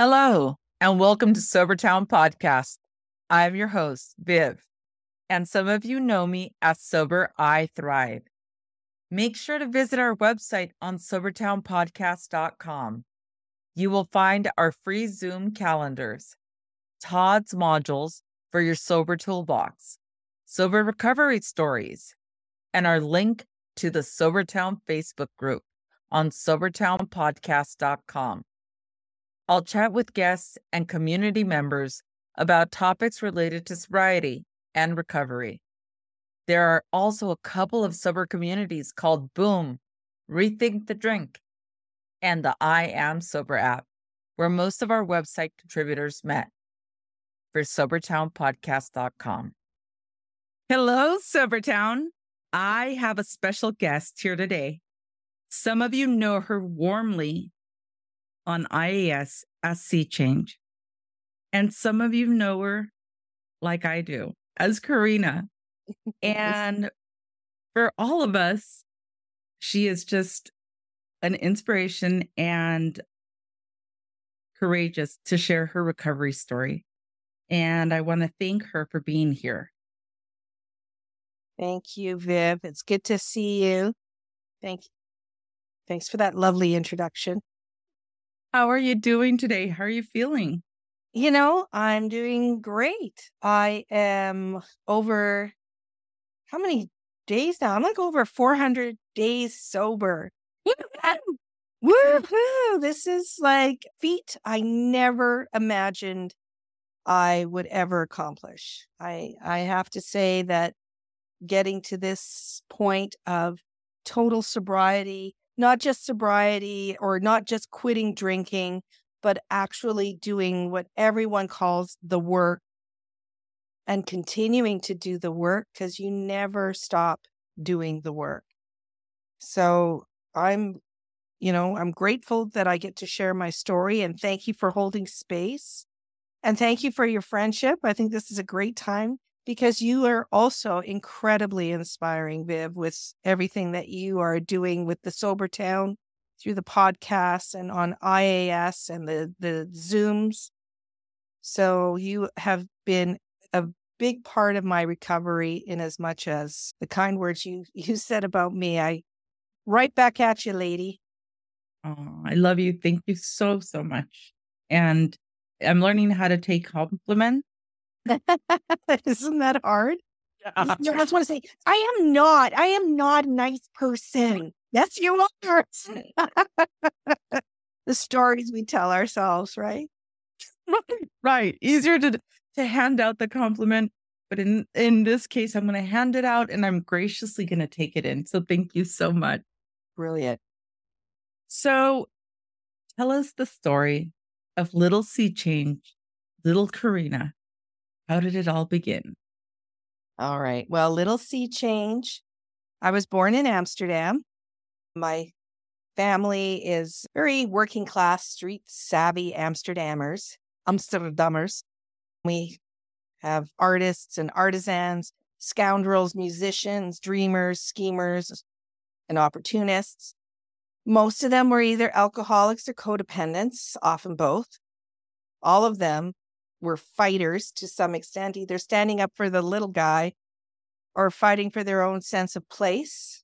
Hello, and welcome to Sobertown Podcast. I'm your host, Viv, and some of you know me as Sober I Thrive. Make sure to visit our website on SobertownPodcast.com. You will find our free Zoom calendars, Todd's modules for your sober toolbox, sober recovery stories, and our link to the Sobertown Facebook group on SobertownPodcast.com. I'll chat with guests and community members about topics related to sobriety and recovery. There are also a couple of sober communities called Boom, Rethink the Drink, and the I Am Sober app, where most of our website contributors met for SobertownPodcast.com. Hello, Sobertown. I have a special guest here today. Some of you know her warmly on IAS as Cee Change. And some of you know her like I do as Corina. and for all of us, she is just an inspiration and courageous to share her recovery story. And I want to thank her for being here. Thank you, Viv. It's good to see you. Thank you. Thanks for that lovely introduction. How are you doing today? How are you feeling? You know, I'm doing great. I am over how many days now? I'm like over 400 days sober. Woohoo! This is like feat I never imagined I would ever accomplish. I I have to say that getting to this point of total sobriety not just sobriety or not just quitting drinking, but actually doing what everyone calls the work and continuing to do the work because you never stop doing the work. So I'm, you know, I'm grateful that I get to share my story and thank you for holding space. And thank you for your friendship. I think this is a great time because you are also incredibly inspiring, Viv, with everything that you are doing with the Sober Town through the podcasts and on IAS and the, the Zooms. So you have been a big part of my recovery in as much as the kind words you, you said about me. I right back at you, lady. Oh, I love you. Thank you so, so much. And I'm learning how to take compliments Isn't that hard? I just want to say, I am not. I am not a nice person. Yes, you are. Mm. the stories we tell ourselves, right? Right. Easier to to hand out the compliment, but in in this case, I'm going to hand it out, and I'm graciously going to take it in. So thank you so much. Brilliant. So, tell us the story of Little Cee Change, Little Corina. How did it all begin? All right. Well, little sea change. I was born in Amsterdam. My family is very working class, street savvy Amsterdammers, Amsterdammers. We have artists and artisans, scoundrels, musicians, dreamers, schemers, and opportunists. Most of them were either alcoholics or codependents, often both. All of them were fighters to some extent, either standing up for the little guy or fighting for their own sense of place.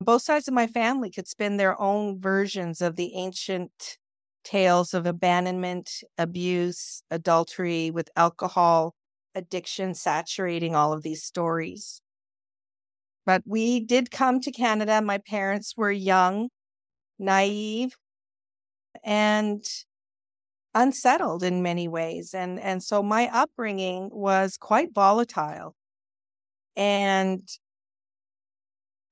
Both sides of my family could spin their own versions of the ancient tales of abandonment, abuse, adultery with alcohol, addiction saturating all of these stories. But we did come to Canada. My parents were young, naive, and unsettled in many ways and and so my upbringing was quite volatile. And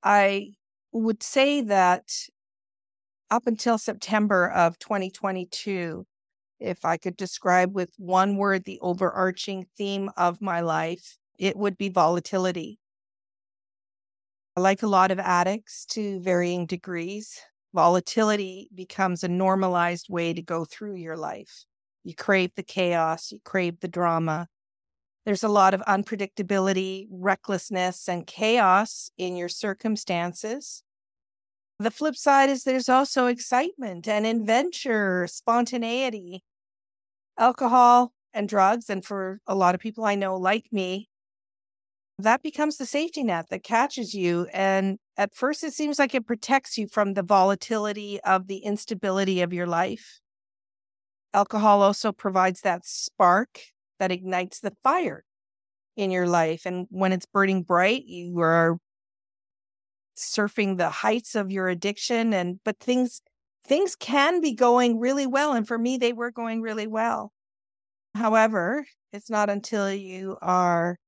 i would say that up until september of 2022 if i could describe with one word the overarching theme of my life it would be volatility. Like a lot of addicts to varying degrees volatility becomes a normalized way to go through your life. You crave the chaos, you crave the drama. There's a lot of unpredictability, recklessness, and chaos in your circumstances. The flip side is there's also excitement and adventure, spontaneity, alcohol and drugs, and for a lot of people I know like me, that becomes the safety net that catches you. And at first, it seems like it protects you from the volatility of the instability of your life. Alcohol also provides that spark that ignites the fire in your life. And when it's burning bright, you are surfing the heights of your addiction and but things things can be going really well and for me they were going really well however it's not until you are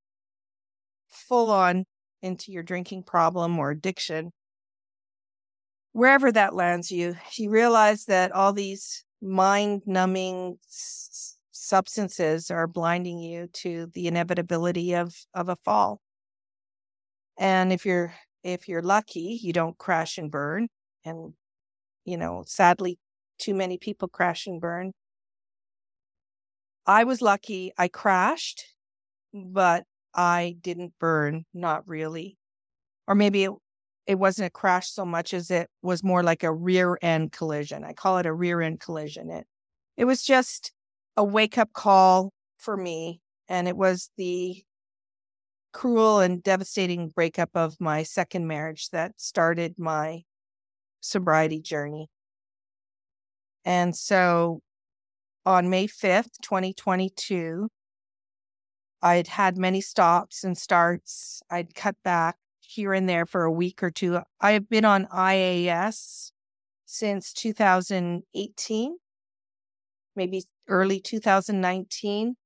full on into your drinking problem or addiction. Wherever that lands you you realize that all these mind numbing s- substances are blinding you to the inevitability of of a fall. And if you're if you're lucky you don't crash and burn and you know sadly too many people crash and burn. I was lucky i crashed but i didn't burn not really or maybe it, it wasn't a crash so much as it was more like a rear end collision i call it a rear end collision it it was just a wake up call for me. And it was the cruel and devastating breakup of my second marriage that started my sobriety journey. And so on May 5th, 2022, I'd had many stops and starts. I'd cut back here and there for a week or two. I have been on IAS since 2018 maybe early 2019.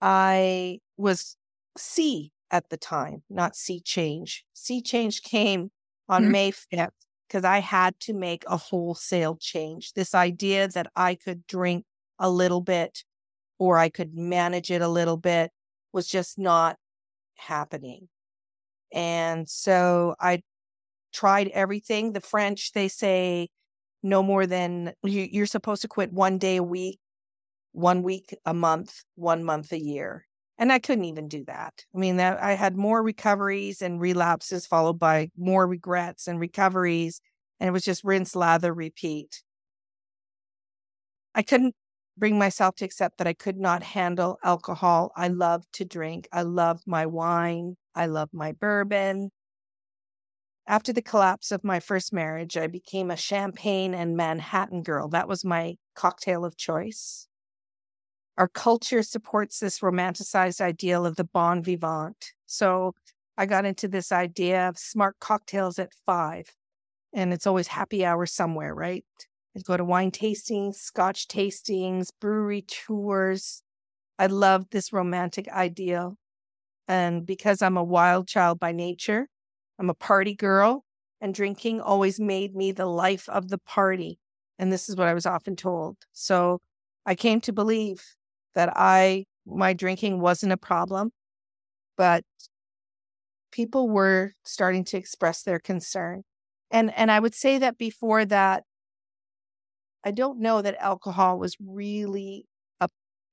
I was Cee at the time, not Cee change. Cee change came on mm-hmm. May 5th because I had to make a wholesale change. This idea that I could drink a little bit or I could manage it a little bit was just not happening. And so I tried everything. The French, they say no more than you're supposed to quit one day a week, one week a month, one month a year. And I couldn't even do that. I mean, that I had more recoveries and relapses followed by more regrets and recoveries. And it was just rinse, lather, repeat. I couldn't bring myself to accept that I could not handle alcohol. I love to drink. I love my wine. I love my bourbon. After the collapse of my first marriage, I became a champagne and Manhattan girl. That was my cocktail of choice. Our culture supports this romanticized ideal of the bon vivant. So I got into this idea of smart cocktails at five, and it's always happy hour somewhere, right? I go to wine tastings, scotch tastings, brewery tours. I love this romantic ideal. And because I'm a wild child by nature, I'm a party girl, and drinking always made me the life of the party. And this is what I was often told. So I came to believe that I, my drinking wasn't a problem, but people were starting to express their concern. And, and I would say that before that, I don't know that alcohol was really a,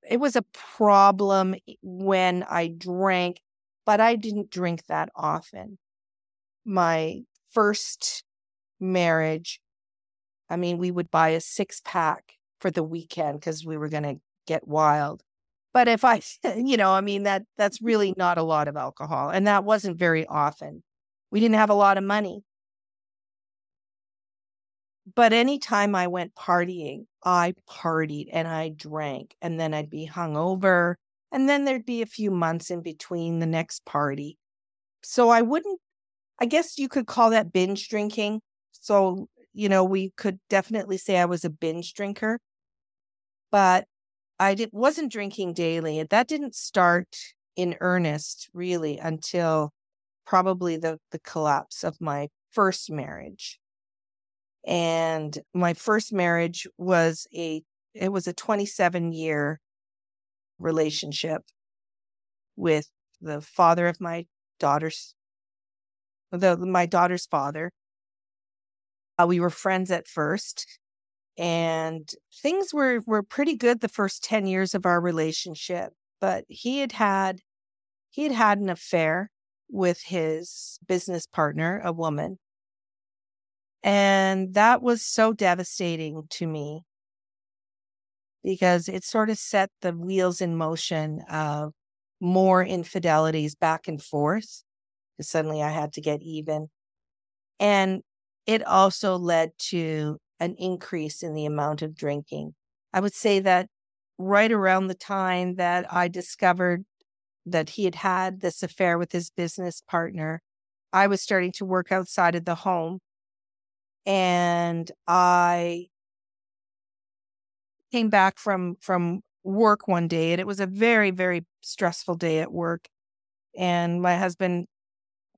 it was a problem when I drank, but I didn't drink that often my first marriage, I mean, we would buy a six pack for the weekend because we were going to get wild. But if I, you know, I mean, that that's really not a lot of alcohol. And that wasn't very often. We didn't have a lot of money. But anytime I went partying, I partied and I drank, and then I'd be hungover. And then there'd be a few months in between the next party. So I wouldn't I guess you could call that binge drinking. So, you know, we could definitely say I was a binge drinker, but I did, wasn't drinking daily. That didn't start in earnest really until probably the, the collapse of my first marriage. And my first marriage was a, it was a 27 year relationship with the father of my daughter's the my daughter's father. Uh, we were friends at first, and things were were pretty good the first ten years of our relationship. But he had had he had had an affair with his business partner, a woman, and that was so devastating to me. because it sort of set the wheels in motion of more infidelities back and forth. Because suddenly I had to get even. And it also led to an increase in the amount of drinking. I would say that right around the time that I discovered that he had had this affair with his business partner, I was starting to work outside of the home. And I came back from from work one day and it was a very very stressful day at work and my husband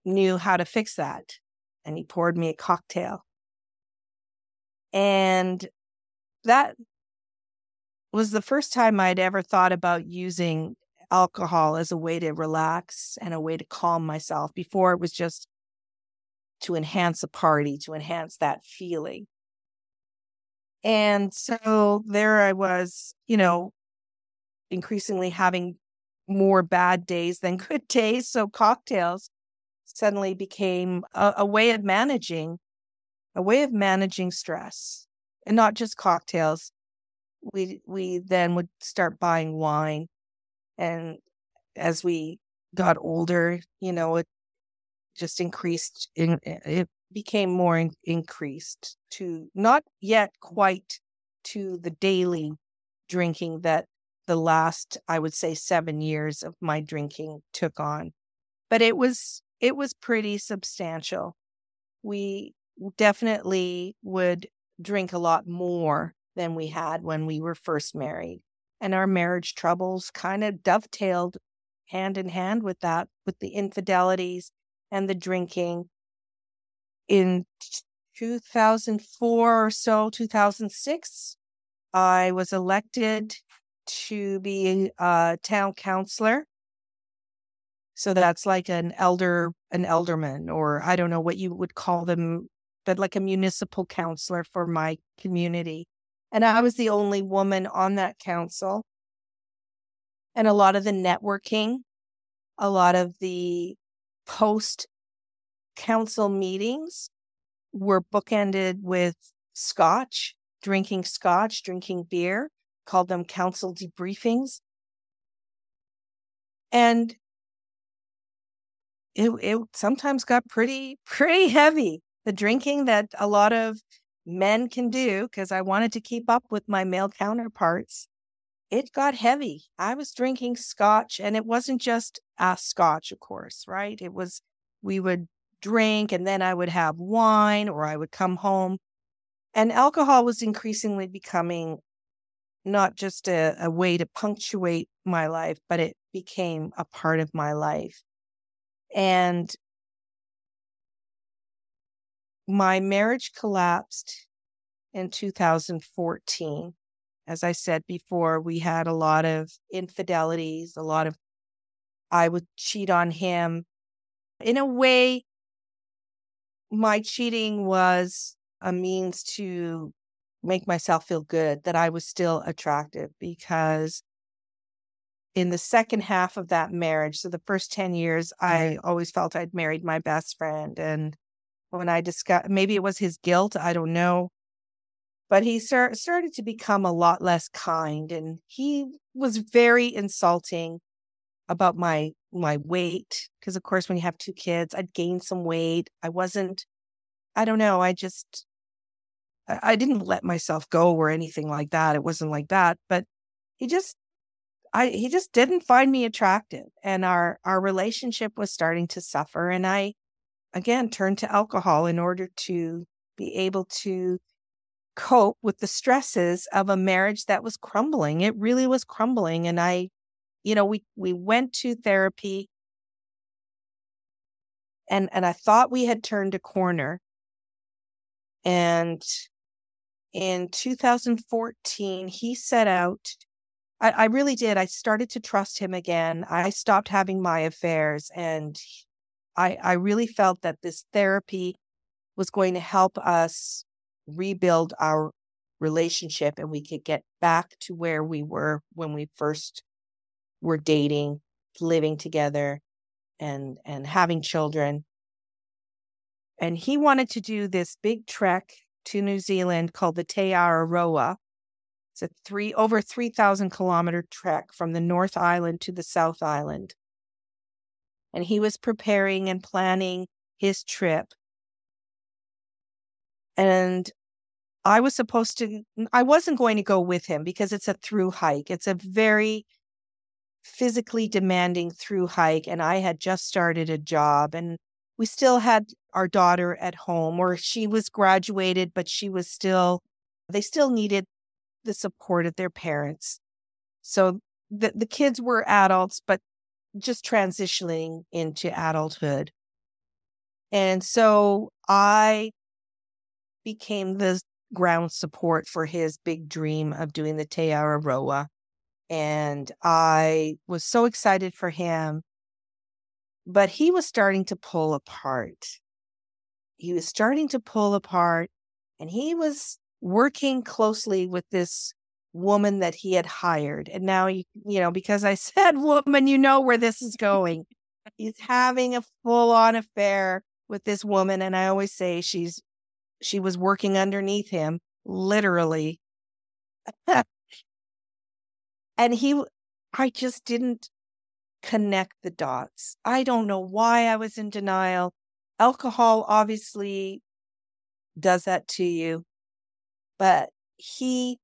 knew how to fix that and he poured me a cocktail and that was the first time I'd ever thought about using alcohol as a way to relax and a way to calm myself. Before it was just to enhance a party, to enhance that feeling. And so there I was, you know, increasingly having more bad days than good days. So cocktails suddenly became a, a way of managing, a way of managing stress, and not just cocktails. We we then would start buying wine, and as we got older, you know, it just increased. In, it became more in, increased to not yet quite to the daily drinking that the last i would say 7 years of my drinking took on but it was it was pretty substantial we definitely would drink a lot more than we had when we were first married and our marriage troubles kind of dovetailed hand in hand with that with the infidelities and the drinking in 2004 or so, 2006, I was elected to be a uh, town councilor. So that's like an elder, an elderman, or I don't know what you would call them, but like a municipal councilor for my community. And I was the only woman on that council. And a lot of the networking, a lot of the post council meetings were bookended with scotch, drinking scotch, drinking beer, called them council debriefings. And it, it sometimes got pretty, pretty heavy. The drinking that a lot of men can do, because I wanted to keep up with my male counterparts, it got heavy. I was drinking scotch, and it wasn't just a scotch, of course, right? It was, we would drink and then I would have wine or I would come home. And alcohol was increasingly becoming not just a, a, way to punctuate my life, but it became a part of my life. And my marriage collapsed in 2014. As I said before, we had a lot of infidelities, a lot of, I would cheat on him in a way my cheating was a means to make myself feel good that I was still attractive because in the second half of that marriage, so the first 10 years, I always felt I'd married my best friend. And when I discussed, maybe it was his guilt, I don't know. But he start, started to become a lot less kind and he was very insulting about my my weight because of course when you have two kids i'd gained some weight. I wasn't i don't know i just i didn't let myself go or anything like that it wasn't like that but he just i he just didn't find me attractive and our our relationship was starting to suffer and i again turned to alcohol in order to be able to cope with the stresses of a marriage that was crumbling it really was crumbling and i you know, we we went to therapy and and I thought we had turned a corner. And in 2014, he set out. I, I really did. I started to trust him again. I stopped having my affairs, and I I really felt that this therapy was going to help us rebuild our relationship, and we could get back to where we were when we first were dating, living together, and and having children. And he wanted to do this big trek to New Zealand called the Te Araroa. It's a three over 3,000 kilometer trek from the North Island to the South Island. And he was preparing and planning his trip. And I was supposed to, I wasn't going to go with him because it's a through hike. It's a very physically demanding through hike. And I had just started a job and we still had our daughter at home, or she was graduated, but she was still, they still needed the support of their parents. So the, the kids were adults, but just transitioning into adulthood. And so I became the ground support for his big dream of doing the Te Araroa. And I was so excited for him. But he was starting to pull apart. He was starting to pull apart, and he was working closely with this woman that he had hired. And now, you, you know, because I said woman, you know where this is going. He's having a full on affair with this woman. And I always say she's, she was working underneath him, literally. and he, I just didn't connect the dots. I don't know why I was in denial. Alcohol obviously does that to you but he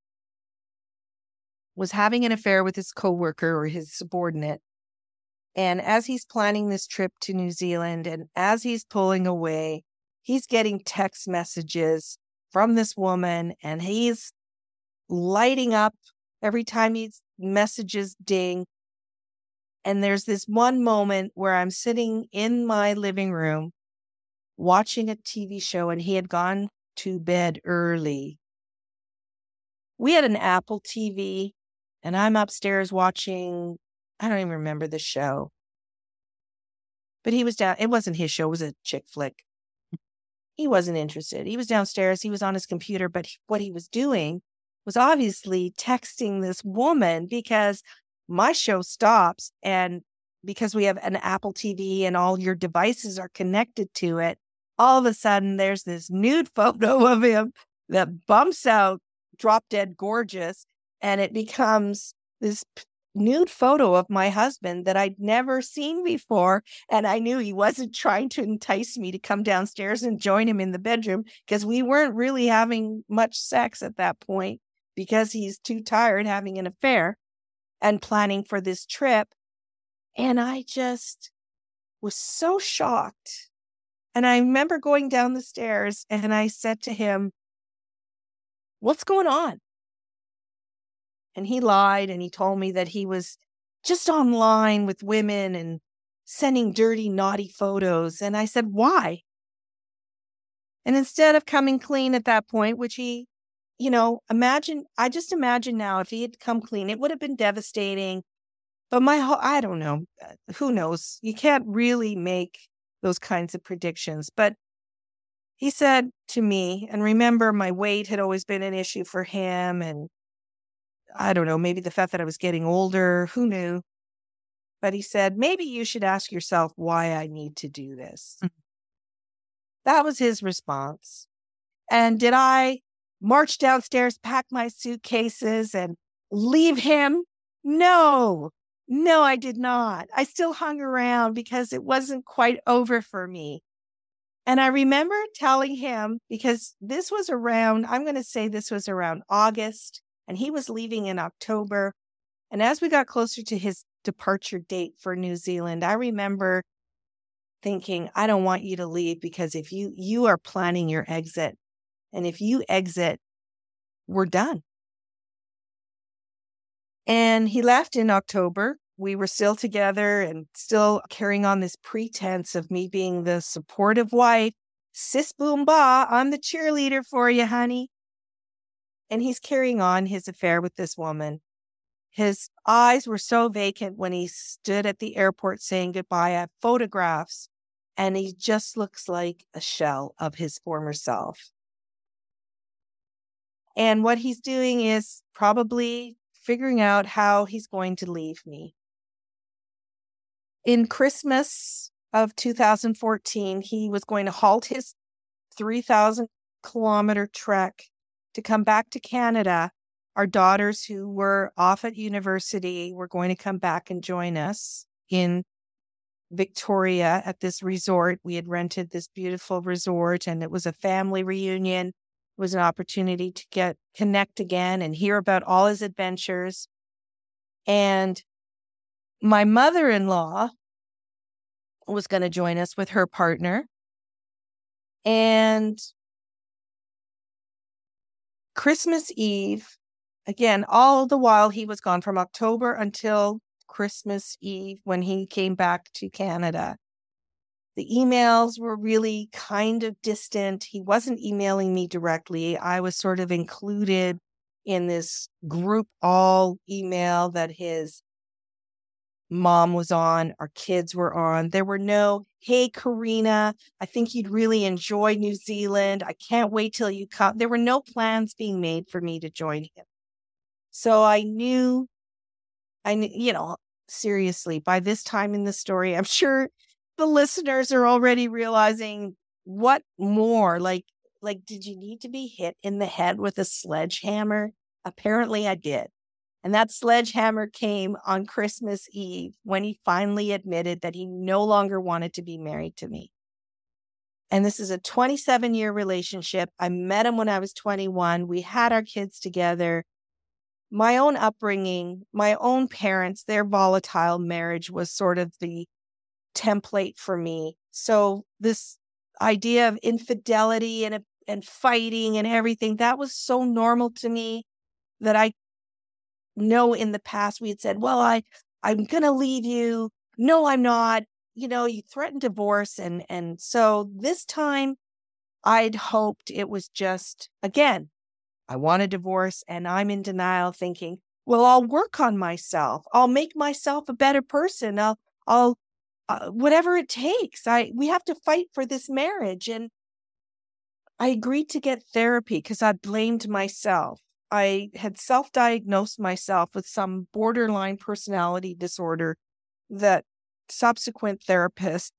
was having an affair with his coworker or his subordinate. And as he's planning this trip to New Zealand and as he's pulling away, he's getting text messages from this woman and he's lighting up every time his messages ding. And there's this one moment where I'm sitting in my living room watching a TV show and he had gone to bed early we had an Apple TV and I'm upstairs watching, I don't even remember the show. But he was down, it wasn't his show, it was a chick flick. He wasn't interested. He was downstairs, he was on his computer, but what he was doing was obviously texting this woman because my show stops and because we have an Apple TV and all your devices are connected to it, all of a sudden there's this nude photo of him that bumps out drop dead gorgeous. And it becomes this nude photo of my husband that I'd never seen before. And I knew he wasn't trying to entice me to come downstairs and join him in the bedroom because we weren't really having much sex at that point because he's too tired having an affair and planning for this trip. And I just was so shocked. And I remember going down the stairs and I said to him, What's going on? And he lied and he told me that he was just online with women and sending dirty, naughty photos. And I said, Why? And instead of coming clean at that point, which he, you know, imagine, I just imagine now if he had come clean, it would have been devastating. But my whole, I don't know, uh, who knows? You can't really make those kinds of predictions. But he said to me, and remember, my weight had always been an issue for him. And I don't know, maybe the fact that I was getting older, who knew? But he said, maybe you should ask yourself why I need to do this. Mm-hmm. That was his response. And did I march downstairs, pack my suitcases, and leave him? No, no, I did not. I still hung around because it wasn't quite over for me. And I remember telling him because this was around, I'm going to say this was around August, and he was leaving in October. And as we got closer to his departure date for New Zealand, I remember thinking, I don't want you to leave because if you you are planning your exit, and if you exit, we're done. And he left in October we were still together and still carrying on this pretense of me being the supportive wife. Sis boom ba, I'm the cheerleader for you, honey. And he's carrying on his affair with this woman. His eyes were so vacant when he stood at the airport saying goodbye. at photographs, and he just looks like a shell of his former self. And what he's doing is probably figuring out how he's going to leave me in Christmas of 2014, he was going to halt his 3,000 kilometer trek to come back to Canada our daughters who were off at university were going to come back and join us in Victoria at this resort. We had rented this beautiful resort and it was a family reunion. It was an opportunity to get connect again and hear about all his adventures. And my mother-in-law was going to join us with her partner. And Christmas Eve, again, all the while he was gone from October until Christmas Eve when he came back to Canada. The emails were really kind of distant. He wasn't emailing me directly. I was sort of included in this group all email that his mom was on, our kids were on. There were no, hey, Corina, I think you'd really enjoy New Zealand. I can't wait till you come. There were no plans being made for me to join him. So I knew, I knew, you know, seriously, by this time in the story, I'm sure the listeners are already realizing what more like like did you need to be hit in the head with a sledgehammer apparently i did and that sledgehammer came on christmas eve when he finally admitted that he no longer wanted to be married to me. And this is a 27 year relationship. I met him when i was 21 we had our kids together. My own upbringing, my own parents, their volatile marriage was sort of the template for me. So this idea of infidelity and and fighting and everything that was so normal to me that I know in the past we had said, "Well, I I'm going to leave you." No, I'm not. You know, you threatened divorce and and so this time I'd hoped it was just again I want a divorce and I'm in denial thinking, well, I'll work on myself. I'll make myself a better person. I'll, I'll, uh, whatever it takes. I, we have to fight for this marriage. And I agreed to get therapy because I blamed myself. I had self diagnosed myself with some borderline personality disorder that subsequent therapists,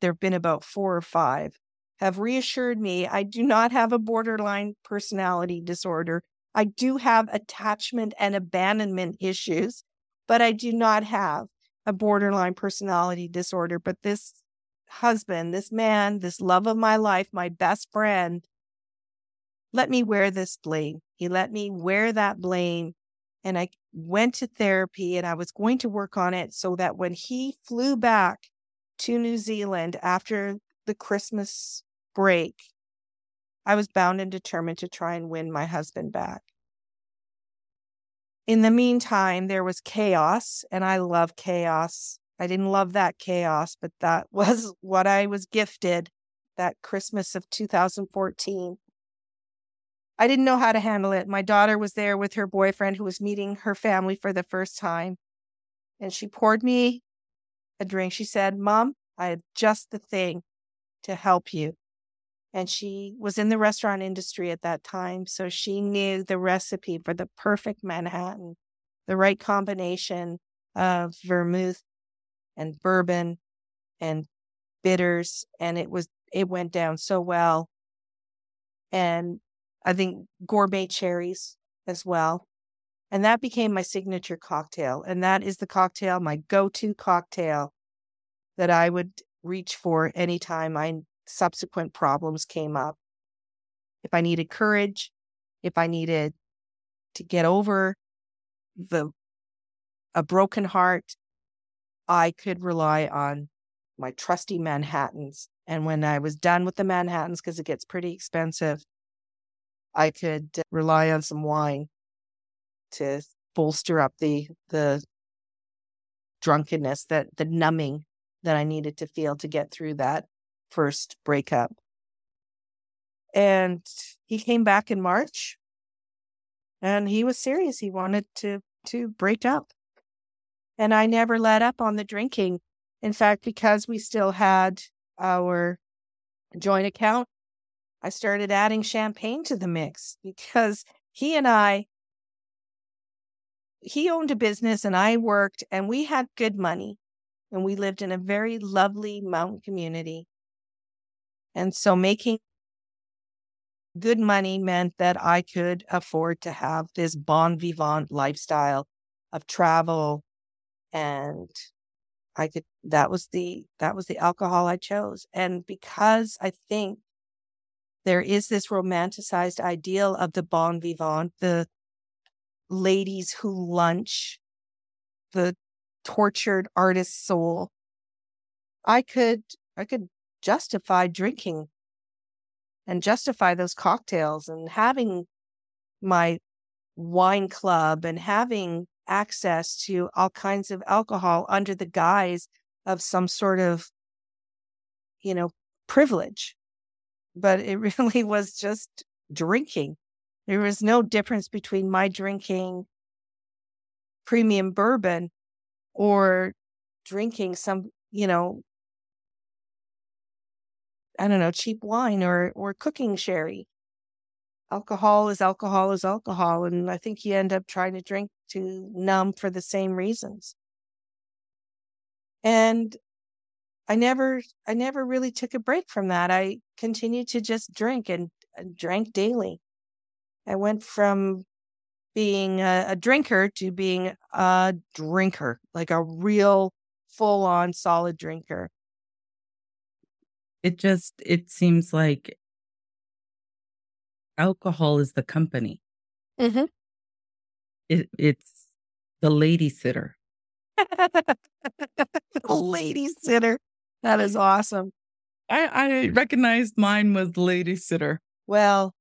there have been about four or five, have reassured me I do not have a borderline personality disorder. I do have attachment and abandonment issues, but I do not have a borderline personality disorder. But this husband, this man, this love of my life, my best friend, let me wear this blame. He let me wear that blame. And I went to therapy and I was going to work on it so that when he flew back to New Zealand after the Christmas break, I was bound and determined to try and win my husband back. In the meantime, there was chaos, and I love chaos. I didn't love that chaos, but that was what I was gifted that Christmas of 2014. I didn't know how to handle it. My daughter was there with her boyfriend who was meeting her family for the first time. And she poured me a drink. She said, Mom, I have just the thing to help you and she was in the restaurant industry at that time. So she knew the recipe for the perfect Manhattan, the right combination of vermouth and bourbon and bitters. And it was, it went down so well. And I think gourmet cherries as well. And that became my signature cocktail. And that is the cocktail, my go to cocktail that I would reach for anytime I subsequent problems came up. If I needed courage, if I needed to get over the a broken heart, I could rely on my trusty Manhattans. And when I was done with the Manhattans, because it gets pretty expensive, I could rely on some wine to bolster up the the drunkenness, that the numbing that I needed to feel to get through that first breakup. And he came back in March and he was serious. He wanted to to break up. And I never let up on the drinking. In fact, because we still had our joint account, I started adding champagne to the mix because he and I he owned a business and I worked and we had good money and we lived in a very lovely mountain community. And so making good money meant that I could afford to have this bon vivant lifestyle of travel and I could that was the that was the alcohol I chose. And because I think there is this romanticized ideal of the bon vivant, the ladies who lunch, the tortured artist soul. I could I could justify drinking and justify those cocktails and having my wine club and having access to all kinds of alcohol under the guise of some sort of you know privilege but it really was just drinking there was no difference between my drinking premium bourbon or drinking some you know I don't know, cheap wine or or cooking sherry. Alcohol is alcohol is alcohol, and I think you end up trying to drink to numb for the same reasons. And I never I never really took a break from that. I continued to just drink and drank daily. I went from being a, a drinker to being a drinker, like a real full on solid drinker. It just it seems like alcohol is the company. Mm-hmm. It, it's the lady sitter. lady sitter. That is awesome. I, I recognized mine was lady sitter. Well,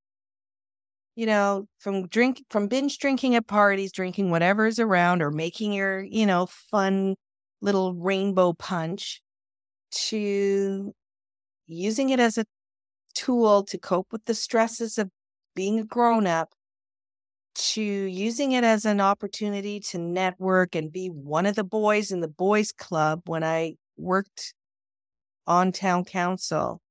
you know, from drink from binge drinking at parties, drinking whatever is around, or making your, you know, fun little rainbow punch to using it as a tool to cope with the stresses of being a grown up to using it as an opportunity to network and be one of the boys in the boys club when I worked on town council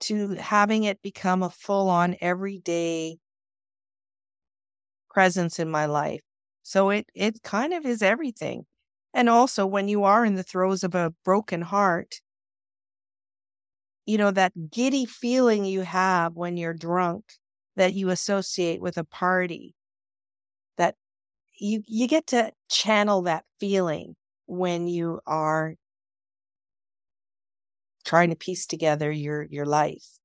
to having it become a full on everyday presence in my life. So it it kind of is everything. And also when you are in the throes of a broken heart, you know, that giddy feeling you have when you're drunk that you associate with a party, that you, you get to channel that feeling when you are trying to piece together your, your life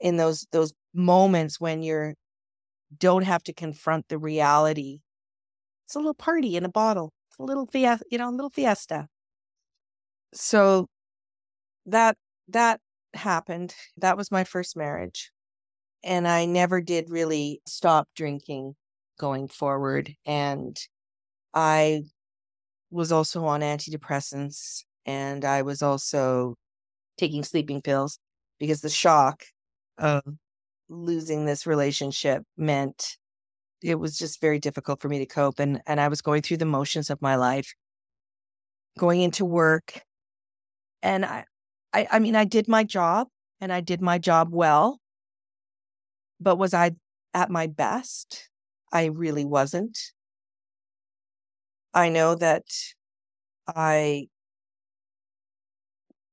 in those, those moments when you're don't have to confront the reality. It's a little party in a bottle. It's a little fiesta, you know, a little fiesta. So that that happened. That was my first marriage. And I never did really stop drinking going forward. And I was also on antidepressants and I was also taking sleeping pills because the shock of losing this relationship meant it was just very difficult for me to cope and and I was going through the motions of my life going into work and I I, I mean, I did my job and I did my job well, but was I at my best? I really wasn't. I know that I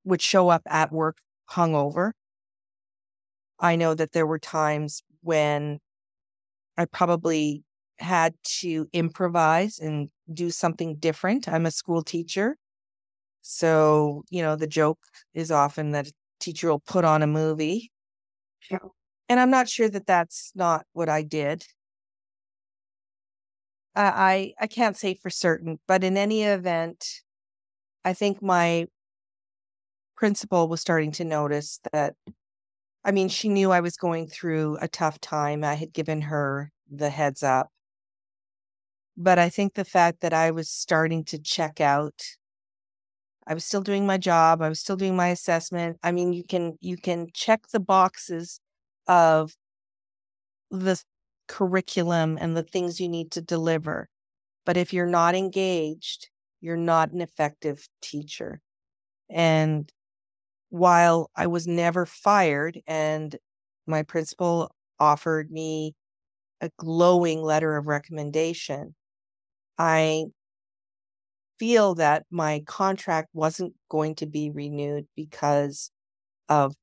would show up at work hungover. I know that there were times when I probably had to improvise and do something different. I'm a school teacher. So, you know, the joke is often that a teacher will put on a movie. Yeah. And I'm not sure that that's not what I did. I I can't say for certain, but in any event, I think my principal was starting to notice that I mean, she knew I was going through a tough time. I had given her the heads up. But I think the fact that I was starting to check out I was still doing my job. I was still doing my assessment. I mean, you can you can check the boxes of the curriculum and the things you need to deliver. But if you're not engaged, you're not an effective teacher. And while I was never fired and my principal offered me a glowing letter of recommendation, I feel that my contract wasn't going to be renewed because of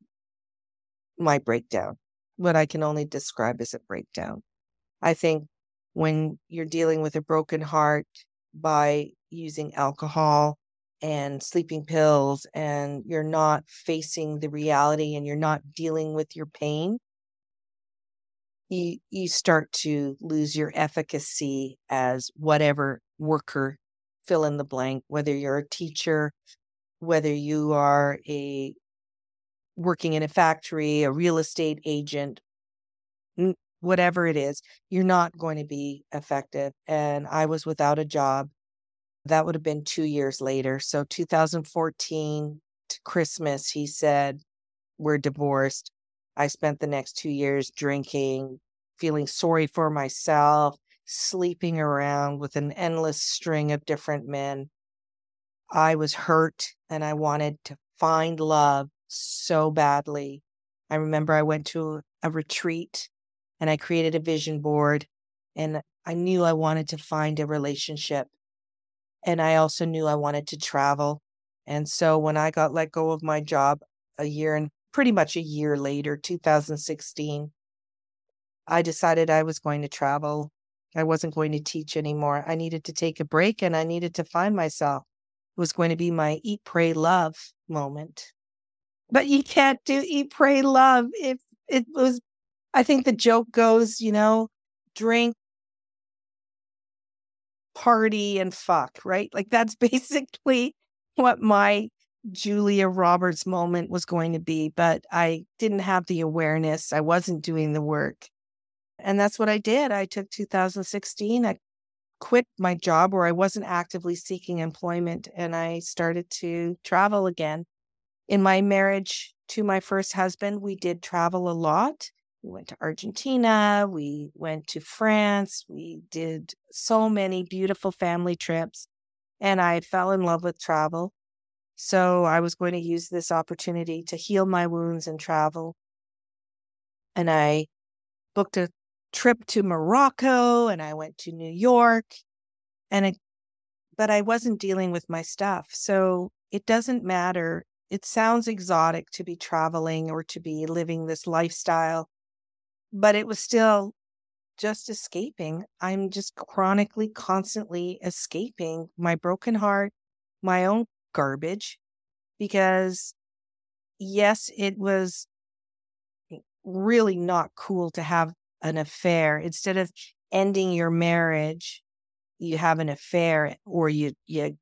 my breakdown. what I can only describe as a breakdown. I think when you're dealing with a broken heart by using alcohol and sleeping pills and you're not facing the reality and you're not dealing with your pain you you start to lose your efficacy as whatever worker fill in the blank whether you're a teacher whether you are a working in a factory a real estate agent whatever it is you're not going to be effective and i was without a job that would have been 2 years later so 2014 to christmas he said we're divorced I spent the next two years drinking, feeling sorry for myself, sleeping around with an endless string of different men. I was hurt and I wanted to find love so badly. I remember I went to a retreat and I created a vision board and I knew I wanted to find a relationship. And I also knew I wanted to travel. And so when I got let go of my job a year and pretty much a year later, 2016, I decided I was going to travel. I wasn't going to teach anymore. I needed to take a break and I needed to find myself. It was going to be my eat, pray, love moment. But you can't do eat, pray, love if it was. I think the joke goes, you know, drink, party, and fuck, right? Like that's basically what my Julia Roberts moment was going to be, but I didn't have the awareness. I wasn't doing the work. And that's what I did. I took 2016. I quit my job where I wasn't actively seeking employment and I started to travel again. In my marriage to my first husband, we did travel a lot. We went to Argentina, we went to France, we did so many beautiful family trips, and I fell in love with travel. So I was going to use this opportunity to heal my wounds and travel. And I booked a trip to Morocco and I went to New York and it but I wasn't dealing with my stuff. So it doesn't matter. It sounds exotic to be traveling or to be living this lifestyle, but it was still just escaping. I'm just chronically, constantly escaping my broken heart, my own garbage because yes, it was really not cool to have an affair. Instead of ending your marriage, you have an affair or you you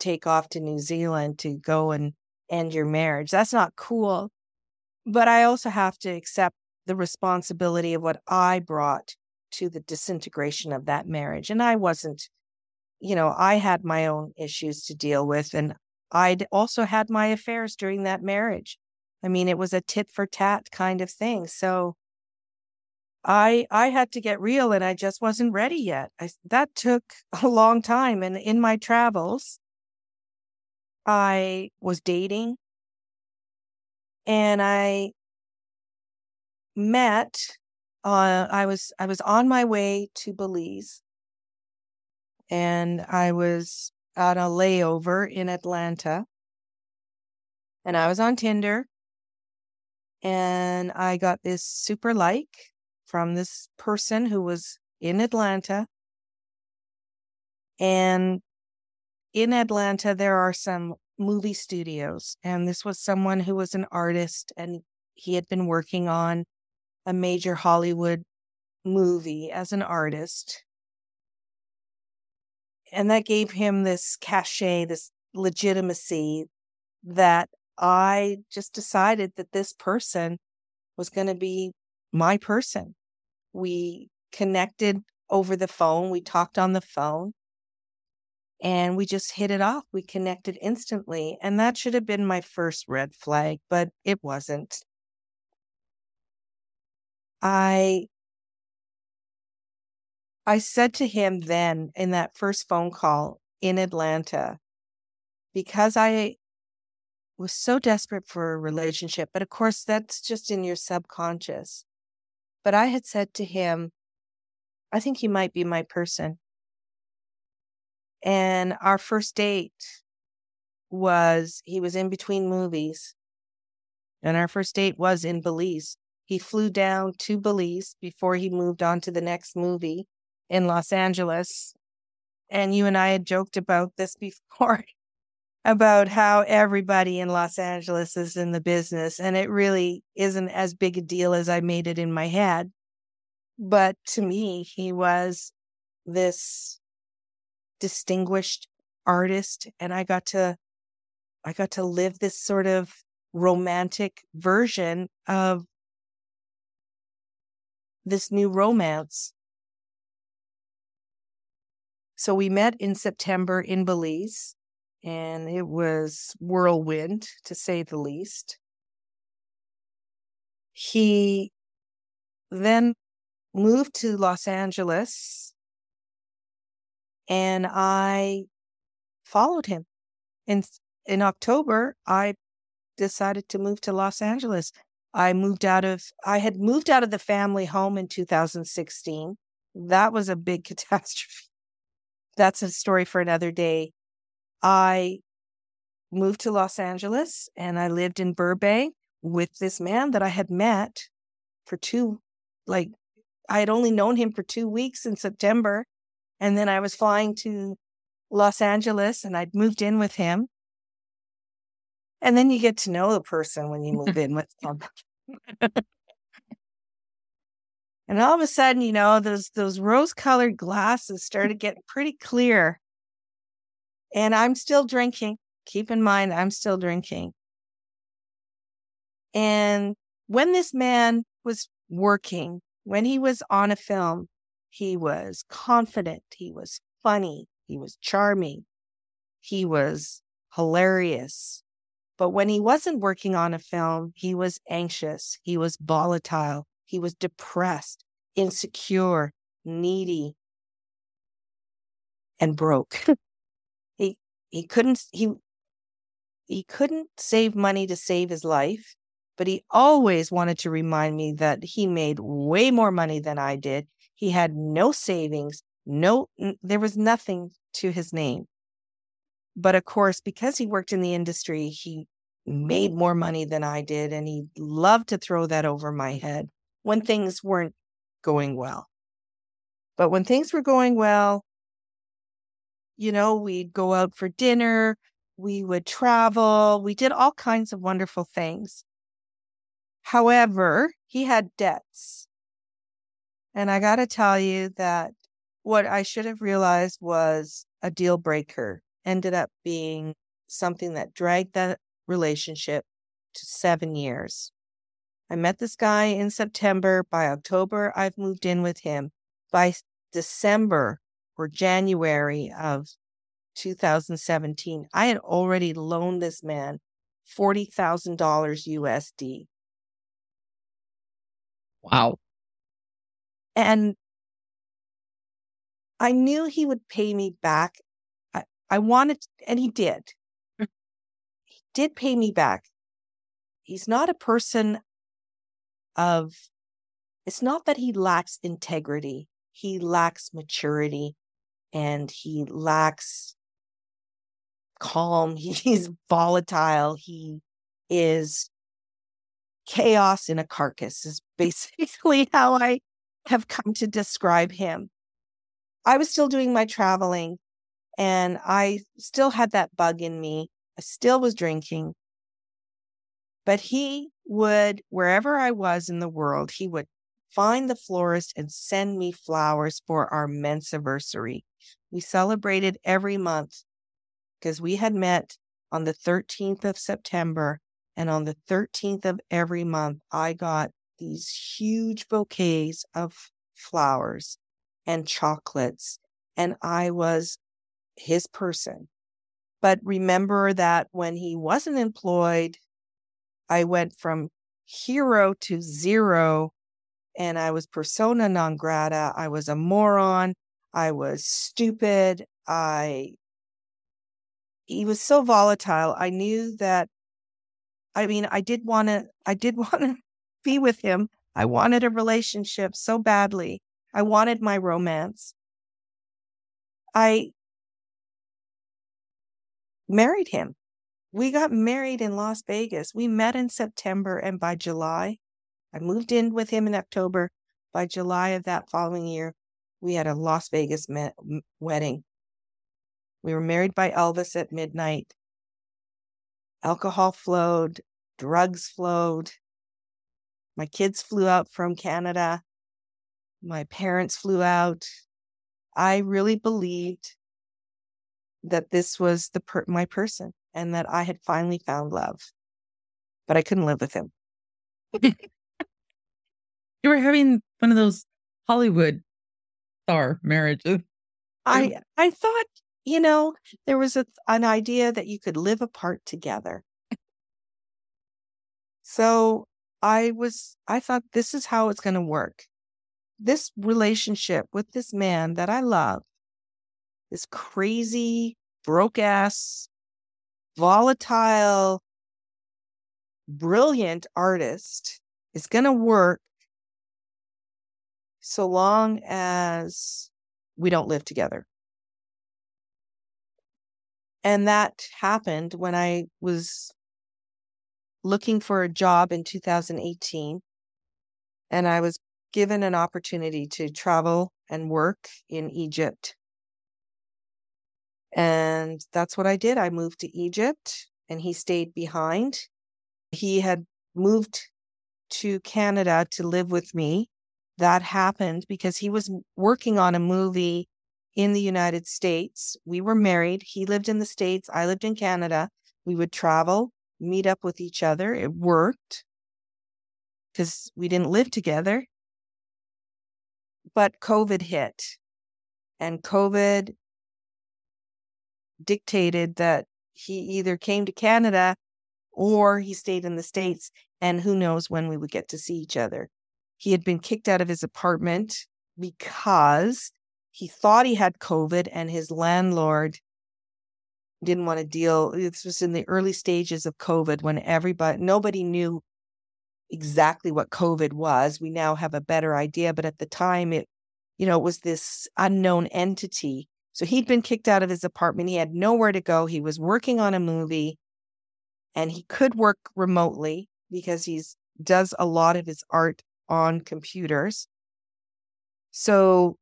take off to New Zealand to go and end your marriage. That's not cool. But I also have to accept the responsibility of what I brought to the disintegration of that marriage. And I wasn't you know, I had my own issues to deal with, and I'd also had my affairs during that marriage. I mean, it was a tit for tat kind of thing. So I I had to get real, and I just wasn't ready yet. I, that took a long time, and in my travels, I was dating, and I met. Uh, I was I was on my way to Belize and I was on a layover in Atlanta. And I was on Tinder and I got this super like from this person who was in Atlanta. And in Atlanta, there are some movie studios. And this was someone who was an artist and he had been working on a major Hollywood movie as an artist and that gave him this cachet, this legitimacy that I just decided that this person was going to be my person. We connected over the phone, we talked on the phone, and we just hit it off. We connected instantly. And that should have been my first red flag, but it wasn't. I I said to him then in that first phone call in Atlanta, because I was so desperate for a relationship, but of course, that's just in your subconscious. But I had said to him, I think you might be my person. And our first date was he was in between movies. And our first date was in Belize. He flew down to Belize before he moved on to the next movie in Los Angeles. And you and I had joked about this before about how everybody in Los Angeles is in the business. And it really isn't as big a deal as I made it in my head. But to me, he was this distinguished artist. And I got to, I got to live this sort of romantic version of this new romance. So we met in September in Belize, and it was whirlwind to say the least. He then moved to Los Angeles, and I followed him. In in October, I decided to move to Los Angeles. I moved out of I had moved out of the family home in 2016. That was a big catastrophe. That's a story for another day. I moved to Los Angeles and I lived in Burbank with this man that I had met for two like I had only known him for 2 weeks in September and then I was flying to Los Angeles and I'd moved in with him. And then you get to know the person when you move in with them. And all of a sudden, you know, those those rose-colored glasses started getting pretty clear. And I'm still drinking. Keep in mind, I'm still drinking. And when this man was working, when he was on a film, he was confident, he was funny, he was charming, he was hilarious, but when he wasn't working on a film, he was anxious, he was volatile, he was depressed, insecure, needy, and broke. he he couldn't he he couldn't save money to save his life, but he always wanted to remind me that he made way more money than I did. He had no savings, no there was nothing to his name. But of course, because he worked in the industry, he made more money than I did. And he loved to throw that over my head when things weren't going well. But when things were going well, you know, we'd go out for dinner, we would travel, we did all kinds of wonderful things. However, he had debts. And I got to tell you that what I should have realized was a deal breaker ended up being something that dragged that relationship to seven years. I met this guy in September. By October, I've moved in with him. By December or January of 2017, I had already loaned this man $40,000 USD. Wow. And I knew he would pay me back I wanted, and he did. Mm. he did pay me back. He's not a person of, it's not that he lacks integrity, he lacks maturity and he lacks calm. He's volatile. He is chaos in a carcass, is basically how I have come to describe him. I was still doing my traveling and I still had that bug in me. I still was drinking. But he would, wherever I was in the world, he would find the florist and send me flowers for our mensiversary. We celebrated every month because we had met on the 13th of September. And on the 13th of every month, I got these huge bouquets of flowers and chocolates. And I was his person. But remember that when he wasn't employed, I went from hero to zero and I was persona non grata. I was a moron. I was stupid. I, he was so volatile. I knew that, I mean, I did want to, I did want to be with him. I wanted a relationship so badly. I wanted my romance. I married him. We got married in Las Vegas. We met in September, and by July, I moved in with him in October. By July of that following year, we had a Las Vegas me- wedding. We were married by Elvis at midnight. Alcohol flowed, drugs flowed. My kids flew out from Canada. My parents flew out. I really believed that this was the per- my person and that I had finally found love. But I couldn't live with him. you were having one of those Hollywood star marriages. I I thought, you know, there was a, an idea that you could live apart together. So I was I thought this is how it's going to work. This relationship with this man that I love, this crazy, broke ass, volatile, brilliant artist is going to work so long as we don't live together. And that happened when I was looking for a job in 2018. And I was given an opportunity to travel and work in Egypt. And that's what I did. I moved to Egypt and he stayed behind. He had moved to Canada to live with me. That happened because he was working on a movie in the United States. We were married. He lived in the States. I lived in Canada. We would travel meet up with each other. It worked because we didn't live together. But COVID hit, and COVID dictated that he either came to Canada or he stayed in the States. And who knows when we would get to see each other. He had been kicked out of his apartment because he thought he had COVID and his landlord didn't want to deal. This was in the early stages of COVID when everybody, nobody knew exactly what COVID was. We now have a better idea, but at the time, it, you know, it was this unknown entity. So he'd been kicked out of his apartment. He had nowhere to go. He was working on a movie, and he could work remotely because he's does a lot of his art on computers. So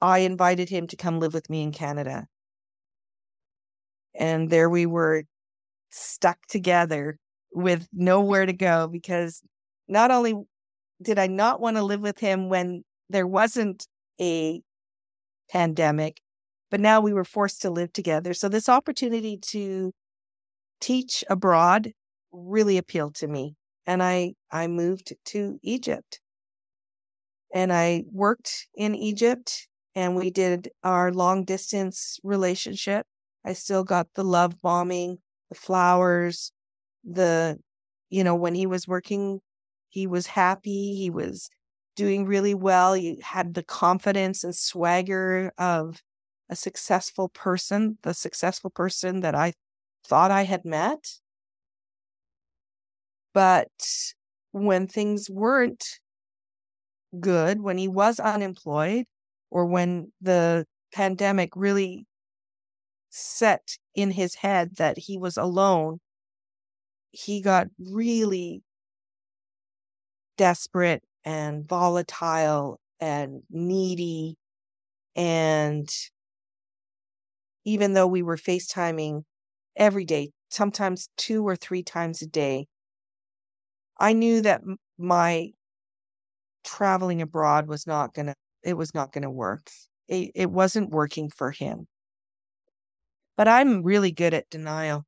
I invited him to come live with me in Canada. And there we were stuck together with nowhere to go because not only did I not want to live with him when there wasn't a pandemic, but now we were forced to live together. So this opportunity to teach abroad really appealed to me. And I, I moved to Egypt and I worked in Egypt and we did our long distance relationship I still got the love bombing, the flowers, the, you know, when he was working, he was happy. He was doing really well. He had the confidence and swagger of a successful person, the successful person that I thought I had met. But when things weren't good, when he was unemployed, or when the pandemic really set in his head that he was alone, he got really desperate and volatile and needy. And even though we were FaceTiming every day, sometimes two or three times a day, I knew that my traveling abroad was not going to, it was not going to work. It, it wasn't working for him but I'm really good at denial.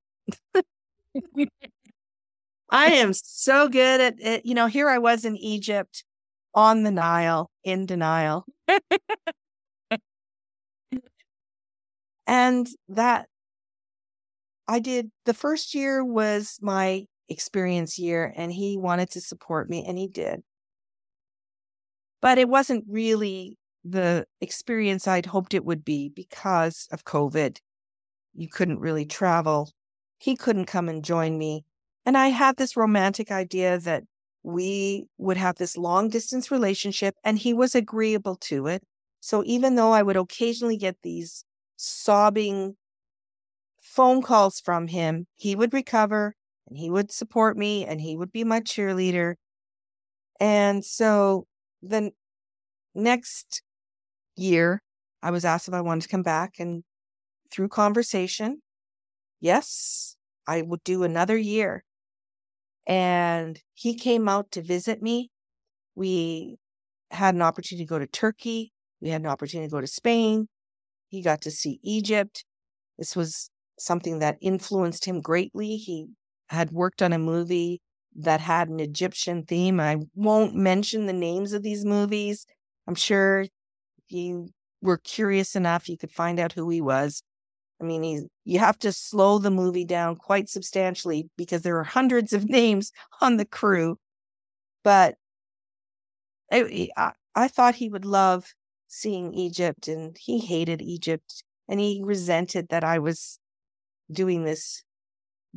I am so good at it. You know, here I was in Egypt on the Nile in denial. and that I did the first year was my experience year, and he wanted to support me, and he did. But it wasn't really the experience I'd hoped it would be because of COVID you couldn't really travel. He couldn't come and join me. And I had this romantic idea that we would have this long distance relationship, and he was agreeable to it. So even though I would occasionally get these sobbing phone calls from him, he would recover and he would support me and he would be my cheerleader. And so the next year, I was asked if I wanted to come back. And through conversation, yes, I would do another year. And he came out to visit me. We had an opportunity to go to Turkey. We had an opportunity to go to Spain. He got to see Egypt. This was something that influenced him greatly. He had worked on a movie that had an Egyptian theme. I won't mention the names of these movies. I'm sure if you were curious enough, you could find out who he was. I mean, he's, you have to slow the movie down quite substantially because there are hundreds of names on the crew. But I, I, I thought he would love seeing Egypt, and he hated Egypt, and he resented that I was doing this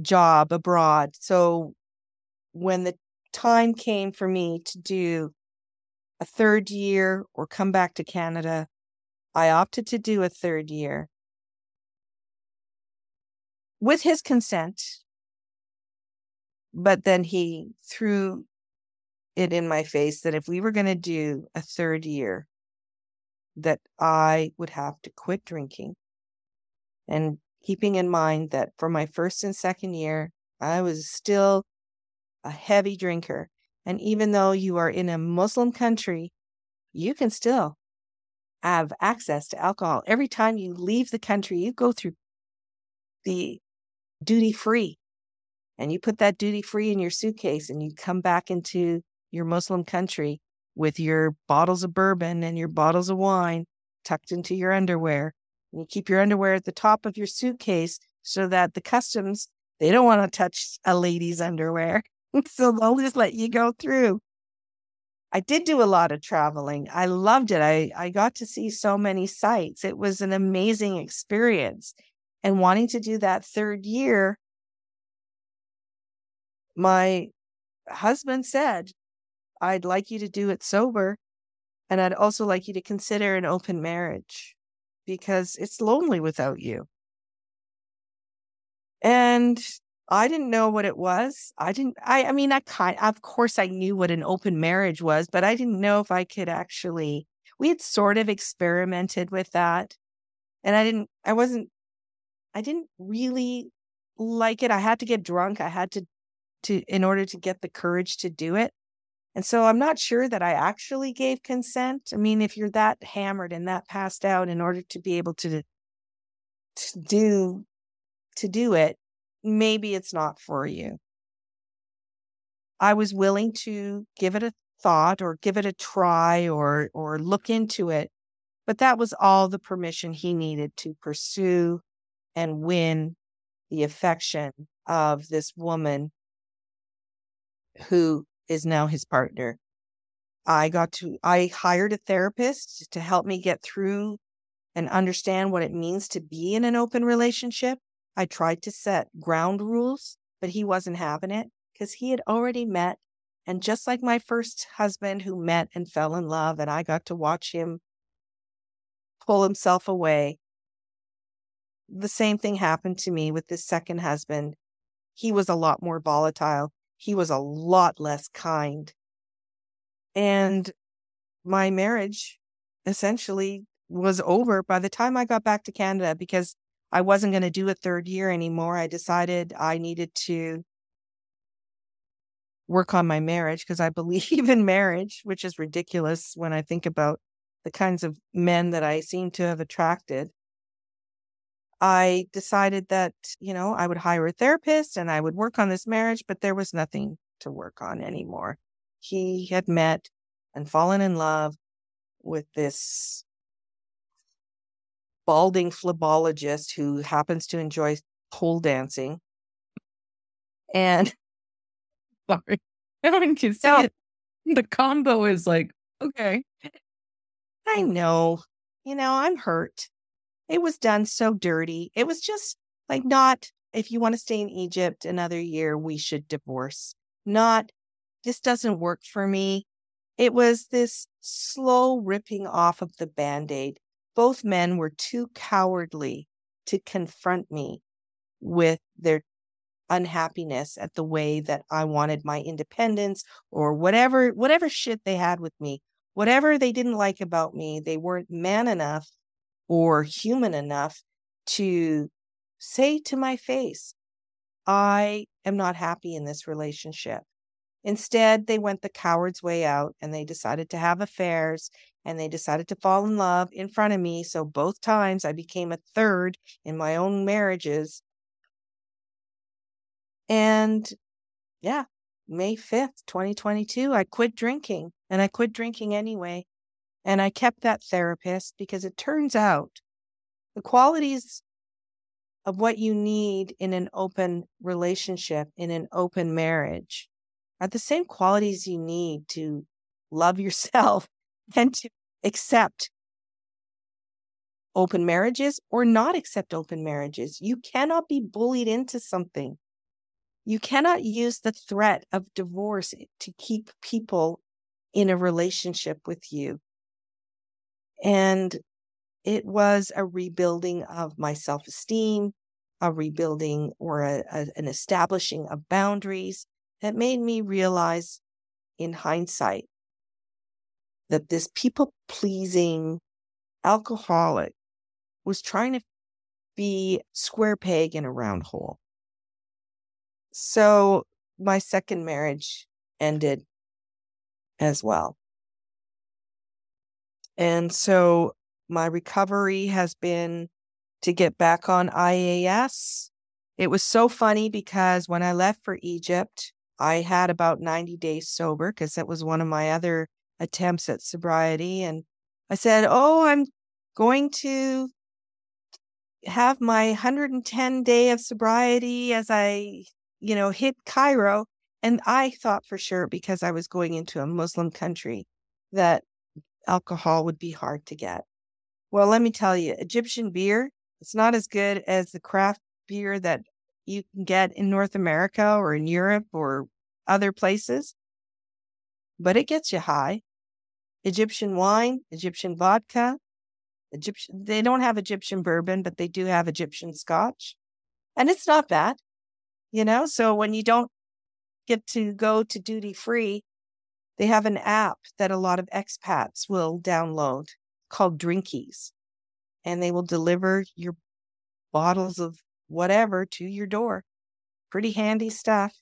job abroad. So when the time came for me to do a third year or come back to Canada, I opted to do a third year with his consent. But then he threw it in my face that if we were going to do a third year, that I would have to quit drinking. And keeping in mind that for my first and second year, I was still a heavy drinker. And even though you are in a Muslim country, you can still have access to alcohol. Every time you leave the country, you go through the duty free and you put that duty free in your suitcase and you come back into your Muslim country with your bottles of bourbon and your bottles of wine tucked into your underwear. And you keep your underwear at the top of your suitcase so that the customs, they don't want to touch a lady's underwear. so they'll just let you go through. I did do a lot of traveling. I loved it. I, I got to see so many sites. It was an amazing experience. And wanting to do that third year, my husband said, I'd like you to do it sober. And I'd also like you to consider an open marriage because it's lonely without you. And I didn't know what it was. I didn't, I, I mean, I kind of course I knew what an open marriage was, but I didn't know if I could actually, we had sort of experimented with that. And I didn't, I wasn't, I didn't really like it. I had to get drunk. I had to, to, in order to get the courage to do it. And so I'm not sure that I actually gave consent. I mean, if you're that hammered and that passed out in order to be able to, to do, to do it, maybe it's not for you. I was willing to give it a thought or give it a try or or look into it, but that was all the permission he needed to pursue and win the affection of this woman who is now his partner. I got to I hired a therapist to help me get through and understand what it means to be in an open relationship I tried to set ground rules, but he wasn't having it because he had already met. And just like my first husband who met and fell in love, and I got to watch him pull himself away, the same thing happened to me with this second husband. He was a lot more volatile, he was a lot less kind. And my marriage essentially was over by the time I got back to Canada because I wasn't going to do a third year anymore. I decided I needed to work on my marriage because I believe in marriage, which is ridiculous when I think about the kinds of men that I seem to have attracted. I decided that, you know, I would hire a therapist and I would work on this marriage, but there was nothing to work on anymore. He had met and fallen in love with this balding phlebologist who happens to enjoy pole dancing. And sorry, everyone can see it. The combo is like, okay. I know. You know, I'm hurt. It was done so dirty. It was just like not if you want to stay in Egypt another year, we should divorce. Not this doesn't work for me. It was this slow ripping off of the band aid both men were too cowardly to confront me with their unhappiness at the way that I wanted my independence or whatever whatever shit they had with me. Whatever they didn't like about me, they weren't man enough or human enough to say to my face, I am not happy in this relationship. Instead, they went the coward's way out and they decided to have affairs and they decided to fall in love in front of me. So both times I became a third in my own marriages. And yeah, May 5th, 2022, I quit drinking and I quit drinking anyway. And I kept that therapist because it turns out the qualities of what you need in an open relationship, in an open marriage, are the same qualities you need to love yourself and to accept open marriages or not accept open marriages. You cannot be bullied into something. You cannot use the threat of divorce to keep people in a relationship with you. And it was a rebuilding of my self esteem, a rebuilding or a, a, an establishing of boundaries, that made me realize in hindsight that this people pleasing alcoholic was trying to be square peg in a round hole. So my second marriage ended as well. And so my recovery has been to get back on IAS. It was so funny because when I left for Egypt, I had about 90 days sober because that was one of my other attempts at sobriety. And I said, Oh, I'm going to have my 110 day of sobriety as I, you know, hit Cairo. And I thought for sure because I was going into a Muslim country that alcohol would be hard to get. Well, let me tell you, Egyptian beer, it's not as good as the craft beer that you can get in North America or in Europe or other places, but it gets you high. Egyptian wine, Egyptian vodka, Egyptian, they don't have Egyptian bourbon, but they do have Egyptian scotch. And it's not bad, you know? So when you don't get to go to duty free, they have an app that a lot of expats will download called Drinkies, and they will deliver your bottles of whatever to your door. Pretty handy stuff.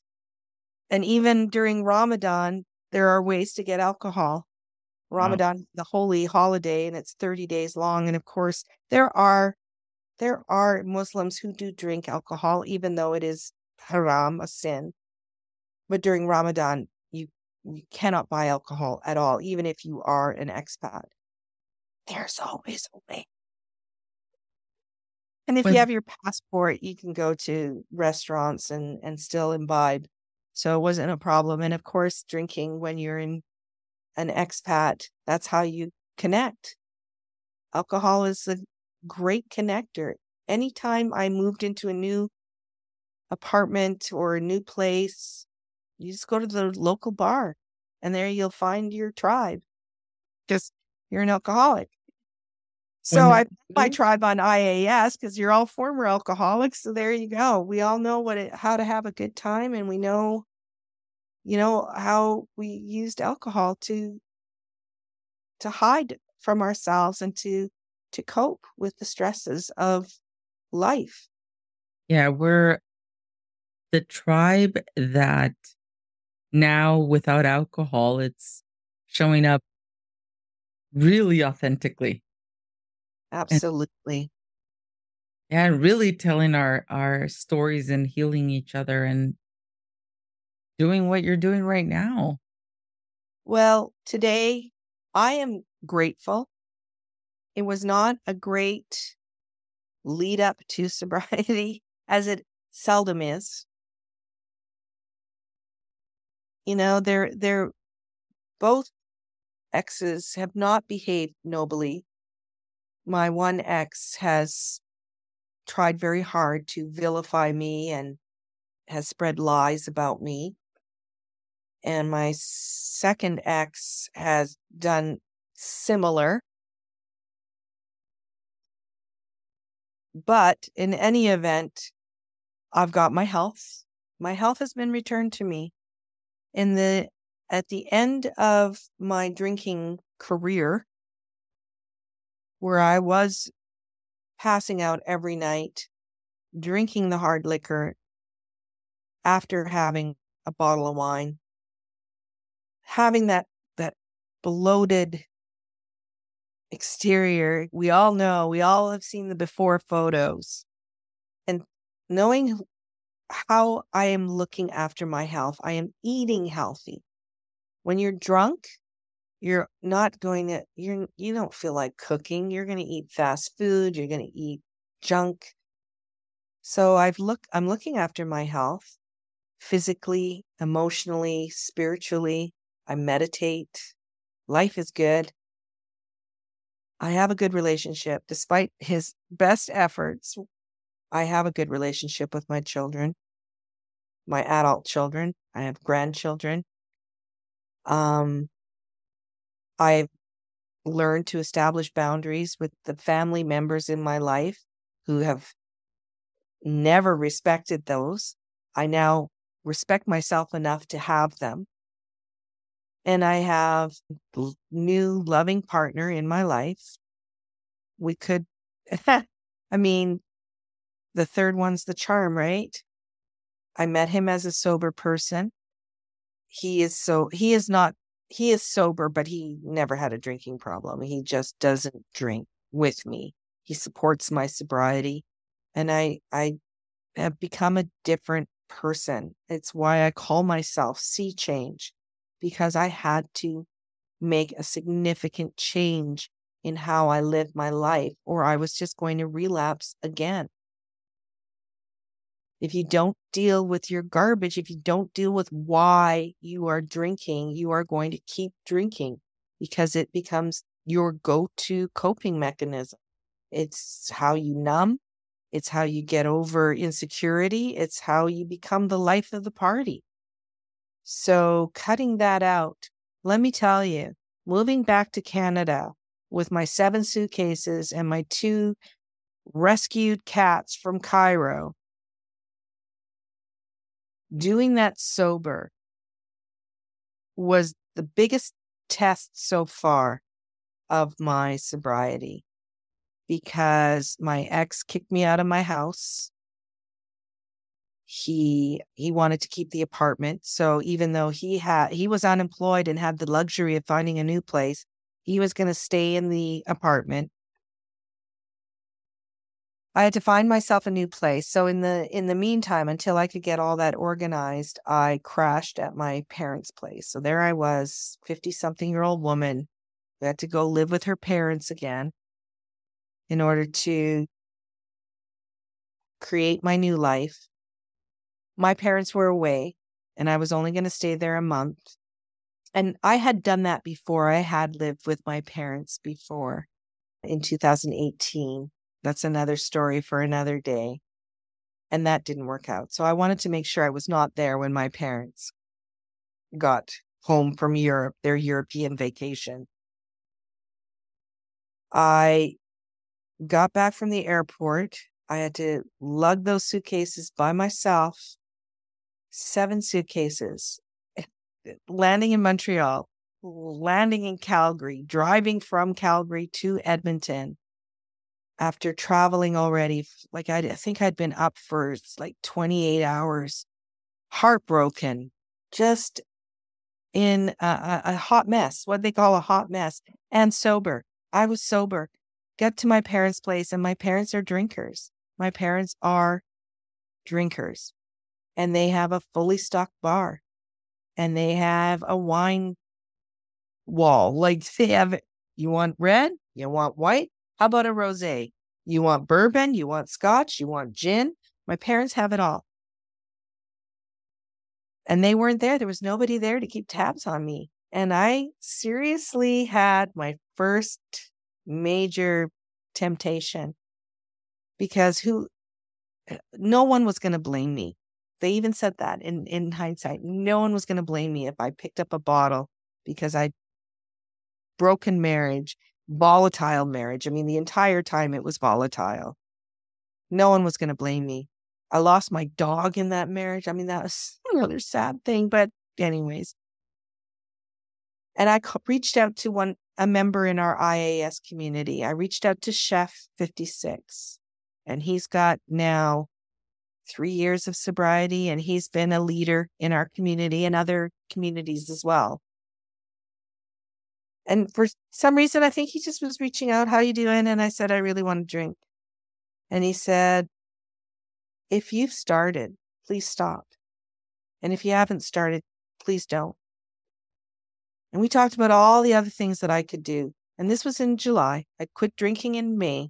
And even during Ramadan, there are ways to get alcohol. Ramadan, wow. the holy holiday, and it's 30 days long. And of course, there are there are Muslims who do drink alcohol, even though it is haram, a sin. But during Ramadan, you cannot buy alcohol at all, even if you are an expat. There's always a way. And if you have your passport, you can go to restaurants and, and still imbibe. So it wasn't a problem. And of course, drinking when you're in an expat, that's how you connect. Alcohol is a great connector. Anytime I moved into a new apartment or a new place, you just go to the local bar and there you'll find your tribe because you're an alcoholic. So I put my mm-hmm. tribe on IAS because you're all former alcoholics. So there you go. We all know what it, how to have a good time, and we know, you know, how we used alcohol to to hide from ourselves and to to cope with the stresses of life. Yeah, we're the tribe that now without alcohol, it's showing up really authentically Absolutely. And, and really telling our our stories and healing each other and doing what you're doing right now. Well, today I am grateful. It was not a great lead up to sobriety, as it seldom is. You know, they're they're both exes have not behaved nobly my one ex has tried very hard to vilify me and has spread lies about me. And my second ex has done similar. But in any event, I've got my health. My health has been returned to me. In the at the end of my drinking career, where I was passing out every night, drinking the hard liquor after having a bottle of wine, having that that bloated exterior. We all know, we all have seen the before photos. And knowing how I am looking after my health, I am eating healthy. When you're drunk, you're not going to you're you don't feel like cooking. You're going to eat fast food, you're going to eat junk. So I've look I'm looking after my health physically, emotionally, spiritually. I meditate. Life is good. I have a good relationship. Despite his best efforts, I have a good relationship with my children, my adult children. I have grandchildren. Um, I've learned to establish boundaries with the family members in my life who have never respected those. I now respect myself enough to have them. And I have a new loving partner in my life. We could, I mean, the third one's the charm, right? I met him as a sober person. He is so, he is not, he is sober, but he never had a drinking problem. He just doesn't drink with me. He supports my sobriety. And I, I have become a different person. It's why I call myself Cee Change because I had to make a significant change in how I live my life, or I was just going to relapse again. If you don't deal with your garbage, if you don't deal with why you are drinking, you are going to keep drinking because it becomes your go to coping mechanism. It's how you numb, it's how you get over insecurity. It's how you become the life of the party. So, cutting that out, let me tell you, moving back to Canada with my seven suitcases and my two rescued cats from Cairo, doing that sober was the biggest test so far of my sobriety because my ex kicked me out of my house. He he wanted to keep the apartment. So even though he had he was unemployed and had the luxury of finding a new place, he was going to stay in the apartment. I had to find myself a new place. So in the in the meantime until I could get all that organized, I crashed at my parents' place. So there I was, 50 something year old woman who had to go live with her parents again in order to create my new life. My parents were away and I was only going to stay there a month. And I had done that before. I had lived with my parents before in 2018. That's another story for another day. And that didn't work out. So I wanted to make sure I was not there when my parents got home from Europe, their European vacation. I got back from the airport. I had to lug those suitcases by myself, seven suitcases, landing in Montreal, landing in Calgary, driving from Calgary to Edmonton after traveling already. Like I, think I'd been up for like 28 hours, heartbroken, just in a, a, a hot mess, what they call a hot mess, and sober. I was sober get to my parents' place, and my parents are drinkers. My parents are drinkers, and they have a fully stocked bar, and they have a wine wall. Like they have, you want red? You want white? How about a rosé? You want bourbon? You want scotch? You want gin? My parents have it all. And they weren't there. There was nobody there to keep tabs on me. And I seriously had my first major temptation because who eh, no one was going to blame me they even said that in in hindsight no one was going to blame me if i picked up a bottle because i broken marriage volatile marriage i mean the entire time it was volatile no one was going to blame me I lost my dog in that marriage. I mean, that was another sad thing, but anyways. And I reached out to one, a member in our IAS community. I reached out to Chef 56, and he's got now three years of sobriety, and he's been a leader in our community and other communities as well. And for some reason, I think he just was reaching out, How you doing? And I said, I really want to drink. And he said, If you've started, please stop. And if you haven't started, please don't. And we talked about all the other things that I could do. And this was in July. I quit drinking in May.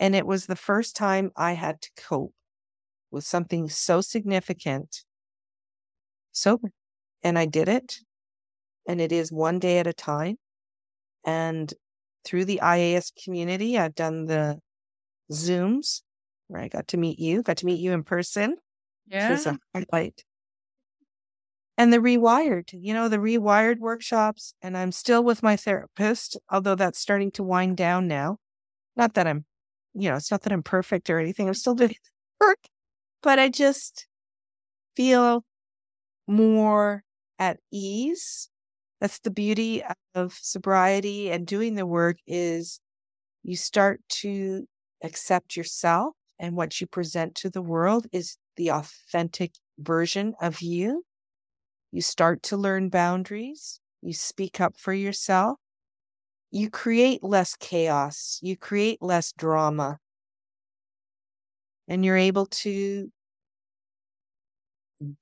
And it was the first time I had to cope with something so significant sober. And I did it. And it is one day at a time. And through the IAS community, I've done the Zooms where I got to meet you, got to meet you in person. Yeah. Which was a highlight and the rewired, you know, the rewired workshops. And I'm still with my therapist, although that's starting to wind down now. Not that I'm, you know, it's not that I'm perfect or anything. I'm still doing work, but I just feel more at ease. That's the beauty of sobriety and doing the work is you start to accept yourself and what you present to the world is the authentic version of you you start to learn boundaries. You speak up for yourself. You create less chaos. You create less drama. And you're able to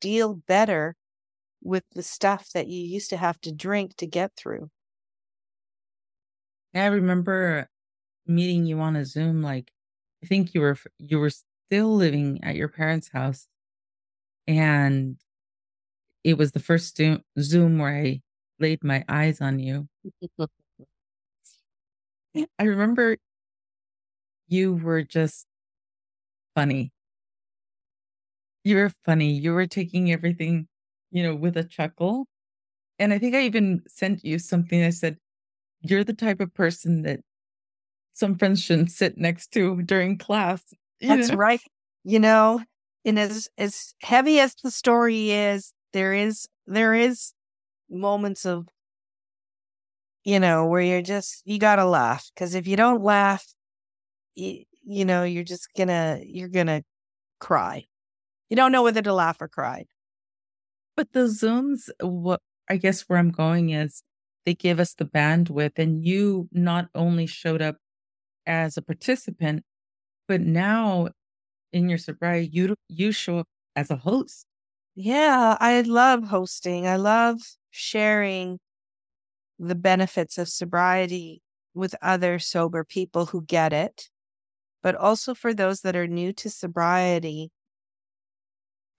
deal better with the stuff that you used to have to drink to get through. I remember meeting you on a Zoom. Like, I think you were you were still living at your parents' house, and it was the first Zoom where I laid my eyes on you. I remember you were just funny. You were funny. You were taking everything, you know, with a chuckle. And I think I even sent you something. I said, You're the type of person that some friends shouldn't sit next to during class. That's know? right. You know, and as as heavy as the story is, there is there is moments of you know where you're just you gotta laugh because if you don't laugh you, you know you're just gonna you're gonna cry you don't know whether to laugh or cry but the zooms what i guess where i'm going is they give us the bandwidth and you not only showed up as a participant but now in your sobriety you you show up as a host yeah, I love hosting. I love sharing the benefits of sobriety with other sober people who get it. But also for those that are new to sobriety,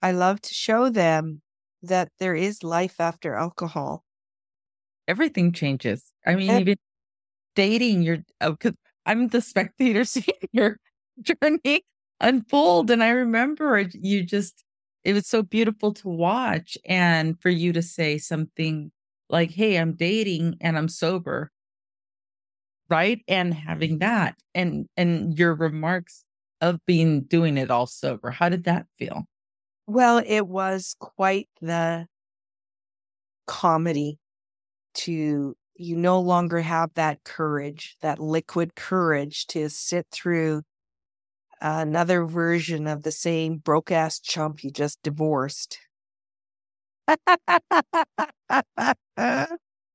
I love to show them that there is life after alcohol. Everything changes. I mean, even dating, you're, because oh, I'm the spectator seeing your journey unfold. And I remember you just, it was so beautiful to watch and for you to say something like hey i'm dating and i'm sober right and having that and and your remarks of being doing it all sober how did that feel well it was quite the comedy to you no longer have that courage that liquid courage to sit through another version of the same broke ass chump you just divorced.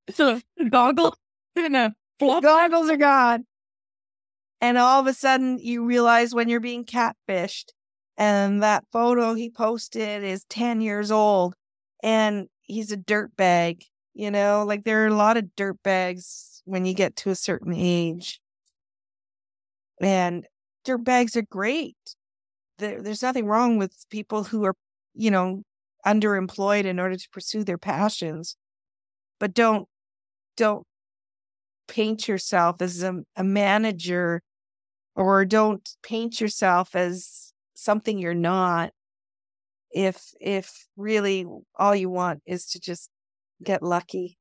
so goggles and a flop. Goggles are gone. And all of a sudden you realize when you're being catfished and that photo he posted is 10 years old and he's a dirt bag, you know, like there are a lot of dirt bags when you get to a certain age. And dirt bags are great. There, there's nothing wrong with people who are, you know, underemployed in order to pursue their passions. But don't don't paint yourself as a, a manager or don't paint yourself as something you're not if if really all you want is to just get lucky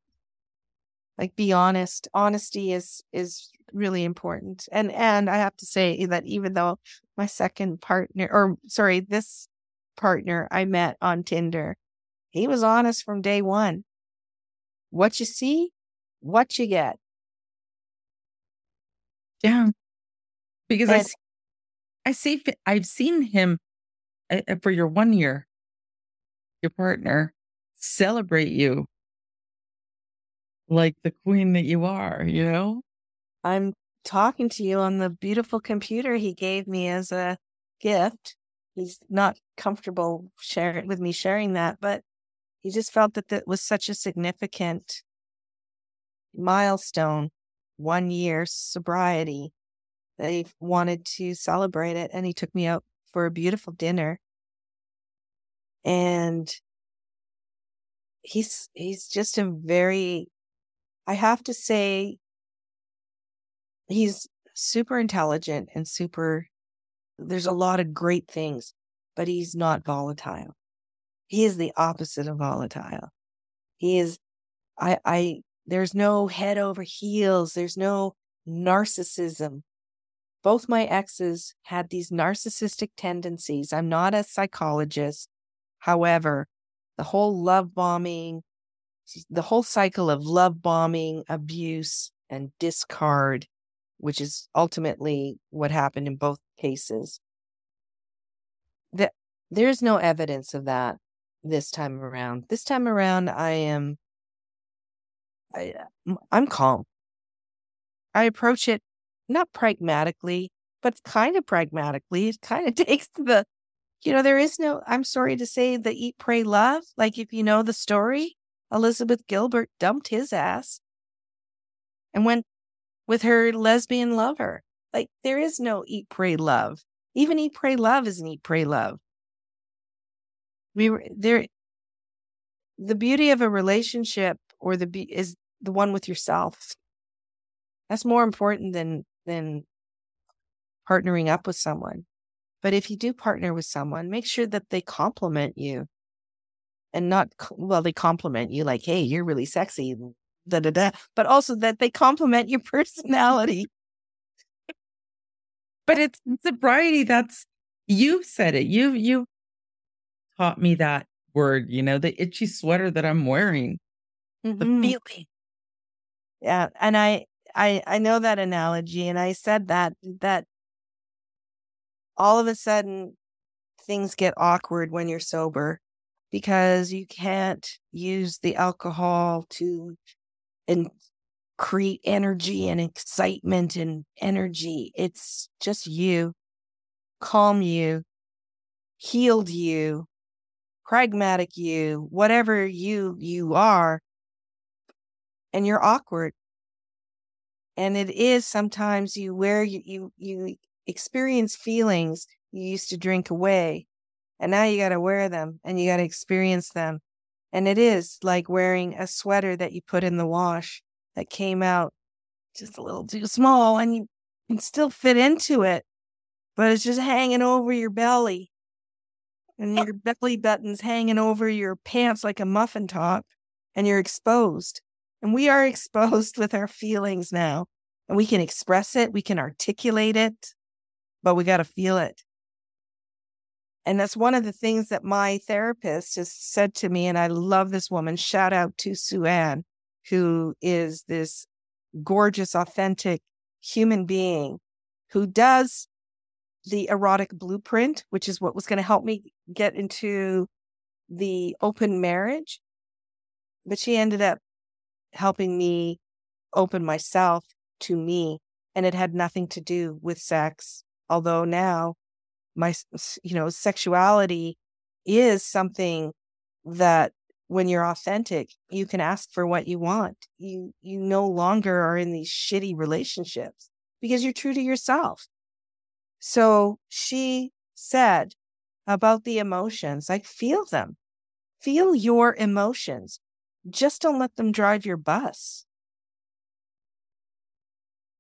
like be honest honesty is is really important. And and I have to say that even though my second partner or sorry, this partner I met on Tinder, he was honest from day one. What you see, what you get. Yeah. Because and, I, see, I've seen him uh, for your one year, your partner celebrate you like the queen that you are, you know? I'm talking to you on the beautiful computer he gave me as a gift. He's not comfortable sharing with me sharing that, but he just felt that that was such a significant milestone, one year sobriety, he wanted to celebrate it. And he took me out for a beautiful dinner. And he's he's just a very I have to say he's super intelligent and super there's a lot of great things, but he's not volatile. He is the opposite of volatile. He is I I there's no head over heels, there's no narcissism. Both my exes had these narcissistic tendencies. I'm not a psychologist. However, the whole love bombing, the whole cycle of love bombing, abuse, and discard which is ultimately what happened in both cases. There's no evidence of that this time around. This time around, I am, I, uh, I'm calm. I approach it not pragmatically, but kind of pragmatically. It kind of takes the, you know, there is no, I'm sorry to say, the eat, pray, love. Like if you know the story, Elizabeth Gilbert dumped his ass and went with her lesbian lover. Like there is no eat, pray, love. Even eat, pray, love is an eat, pray, love. We were there. The beauty of a relationship or the be is the one with yourself. That's more important than than partnering up with someone. But if you do partner with someone, make sure that they compliment you and not, well, they compliment you like, hey, you're really sexy da da da, but also that they compliment your personality. but it's sobriety. That's you said it. You you taught me that word. You know, the itchy sweater that I'm wearing. Mm-hmm. The feeling. Yeah, and I I I know that analogy, and I said that that all of a sudden things get awkward when you're sober because you can't use the alcohol to and create energy and excitement and energy. It's just you, calm you, healed you, pragmatic you, whatever you you are. And you're awkward. And it is sometimes you where you you, you experience feelings you used to drink away. And now you got to wear them and you got to experience them and it is like wearing a sweater that you put in the wash that came out just a little too small and you can still fit into it, but it's just hanging over your belly. And eh your belly button's hanging over your pants like a muffin top, and you're exposed. And we are exposed with our feelings now. And we can express it, we can articulate it, but we got to feel it. And that's one of the things that my therapist has said to me. And I love this woman. Shout out to Sue Ann, who is this gorgeous, authentic human being who does the erotic blueprint, which is what was going to help me get into the open marriage. But she ended up helping me open myself to me. And it had nothing to do with sex. Although now my you know sexuality is something that when you're authentic you can ask for what you want you you no longer are in these shitty relationships because you're true to yourself so she said about the emotions like feel them feel your emotions just don't let them drive your bus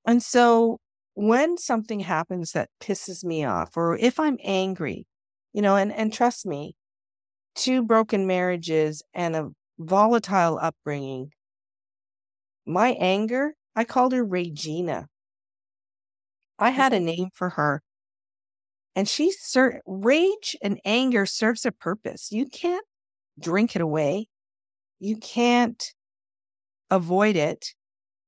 and so when something happens that pisses me off or if I'm angry, you know, and, and trust me, two broken marriages and a volatile upbringing, my anger, I called her Regina. I had a name for her. And she ser- rage and anger serves a purpose. You can't drink it away. You can't avoid it.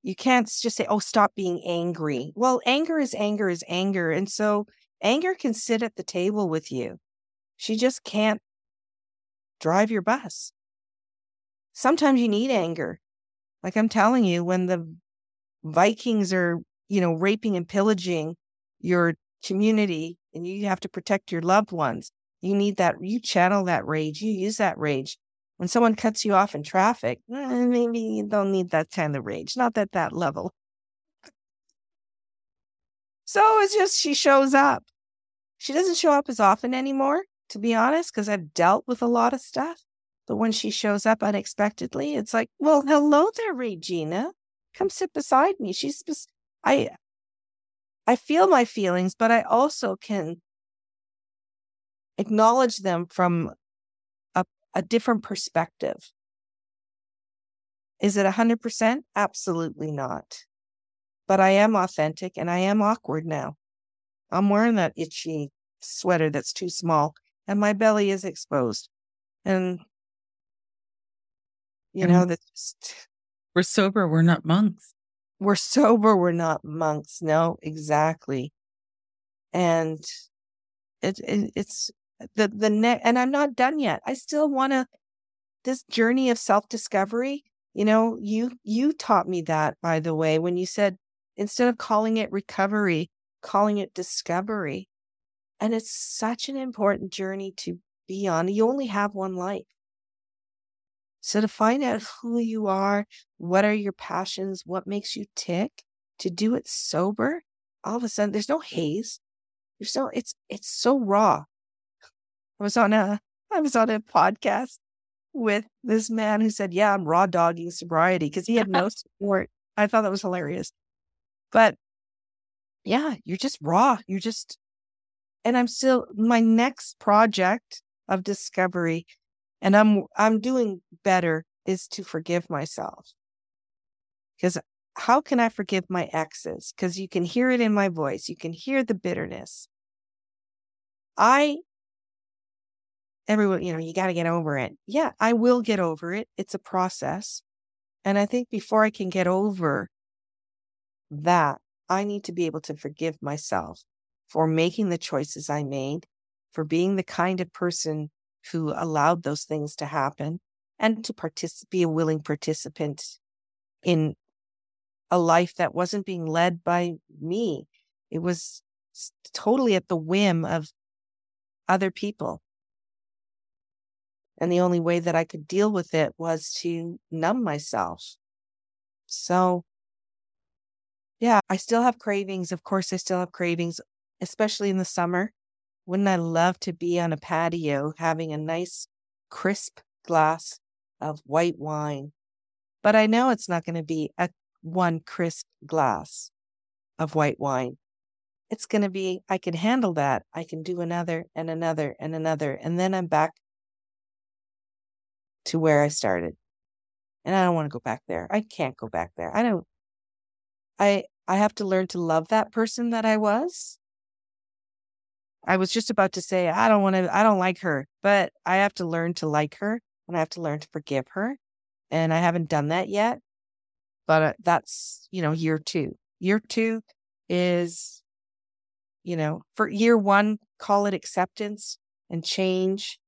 You can't just say, "Oh, stop being angry." Well, anger is anger is anger, and so anger can sit at the table with you. She just can't drive your bus. Sometimes you need anger. Like I'm telling you, when the Vikings are, you know, raping and pillaging your community and you have to protect your loved ones, you need that, you channel that rage, you use that rage. When someone cuts you off in traffic, eh, maybe you don't need that kind of rage, not at that level. So it's just she shows up. She doesn't show up as often anymore, to be honest, because I've dealt with a lot of stuff. But when she shows up unexpectedly, it's like, well, hello there, Regina. Come sit beside me. She's, I, I feel my feelings, but I also can acknowledge them from a, different perspective. Is it 100%? Absolutely not. But I am authentic and I am awkward now. I'm wearing that itchy sweater that's too small and my belly is exposed. And, you and know, that's just. We're sober. We're not monks. We're sober. We're not monks. No, exactly. And it, it it's the, the net, and I'm not done yet. I still want to, this journey of self discovery. You know, you, you taught me that, by the way, when you said, instead of calling it recovery, calling it discovery. And it's such an important journey to be on. You only have one life. So to find out who you are, what are your passions, what makes you tick, to do it sober, all of a sudden there's no haze. There's no it's it's so raw. I was on a I was on a podcast with this man who said, Yeah, I'm raw dogging sobriety because he had no support. I thought that was hilarious. But yeah, you're just raw. You're just and I'm still my next project of discovery and I'm I'm doing better is to forgive myself. Cuz how can I forgive my exes? Cuz you can hear it in my voice. You can hear the bitterness. I everyone, you know, you got to get over it. Yeah, I will get over it. It's a process. And I think before I can get over that, I need to be able to forgive myself for making the choices I made, for being the kind of person who allowed those things to happen, and to partic- be a willing participant in a life that wasn't being led by me. It was totally at the whim of other people. And the only way that I could deal with it was to numb myself. So, yeah, I still have cravings. Of course, I still have cravings especially in the summer. Wouldn't I love to be on a patio having a nice, crisp glass of white wine? But I know it's not going to be a one crisp glass of white wine. It's going to be, I can handle that. I can do another and another and another. And then I'm back to where I started. And I don't want to go back there. I can't go back there. I don't, I, I have to learn to love that person that I was I was just about to say, I don't want to, I don't like her, but I have to learn to like her and I have to learn to forgive her. And I haven't done that yet. But uh, that's, you know, year two. Year two is, you know, for year one, call it acceptance and change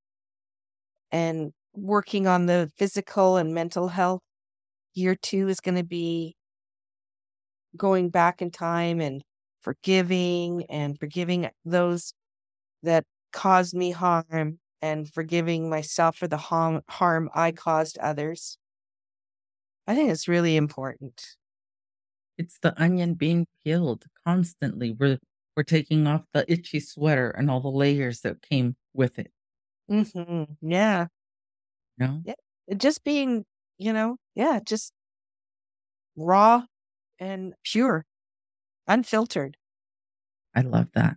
and working on the physical and mental health. Year two is going to be going back in time and forgiving and forgiving those that caused me harm and forgiving myself for the harm, harm I caused others. I think it's really important. It's the onion being peeled constantly. We're we're taking off the itchy sweater and all the layers that came with it. Mm-hmm. Yeah. No. Yeah. Just being, you know, yeah, just raw and pure, unfiltered. I love that.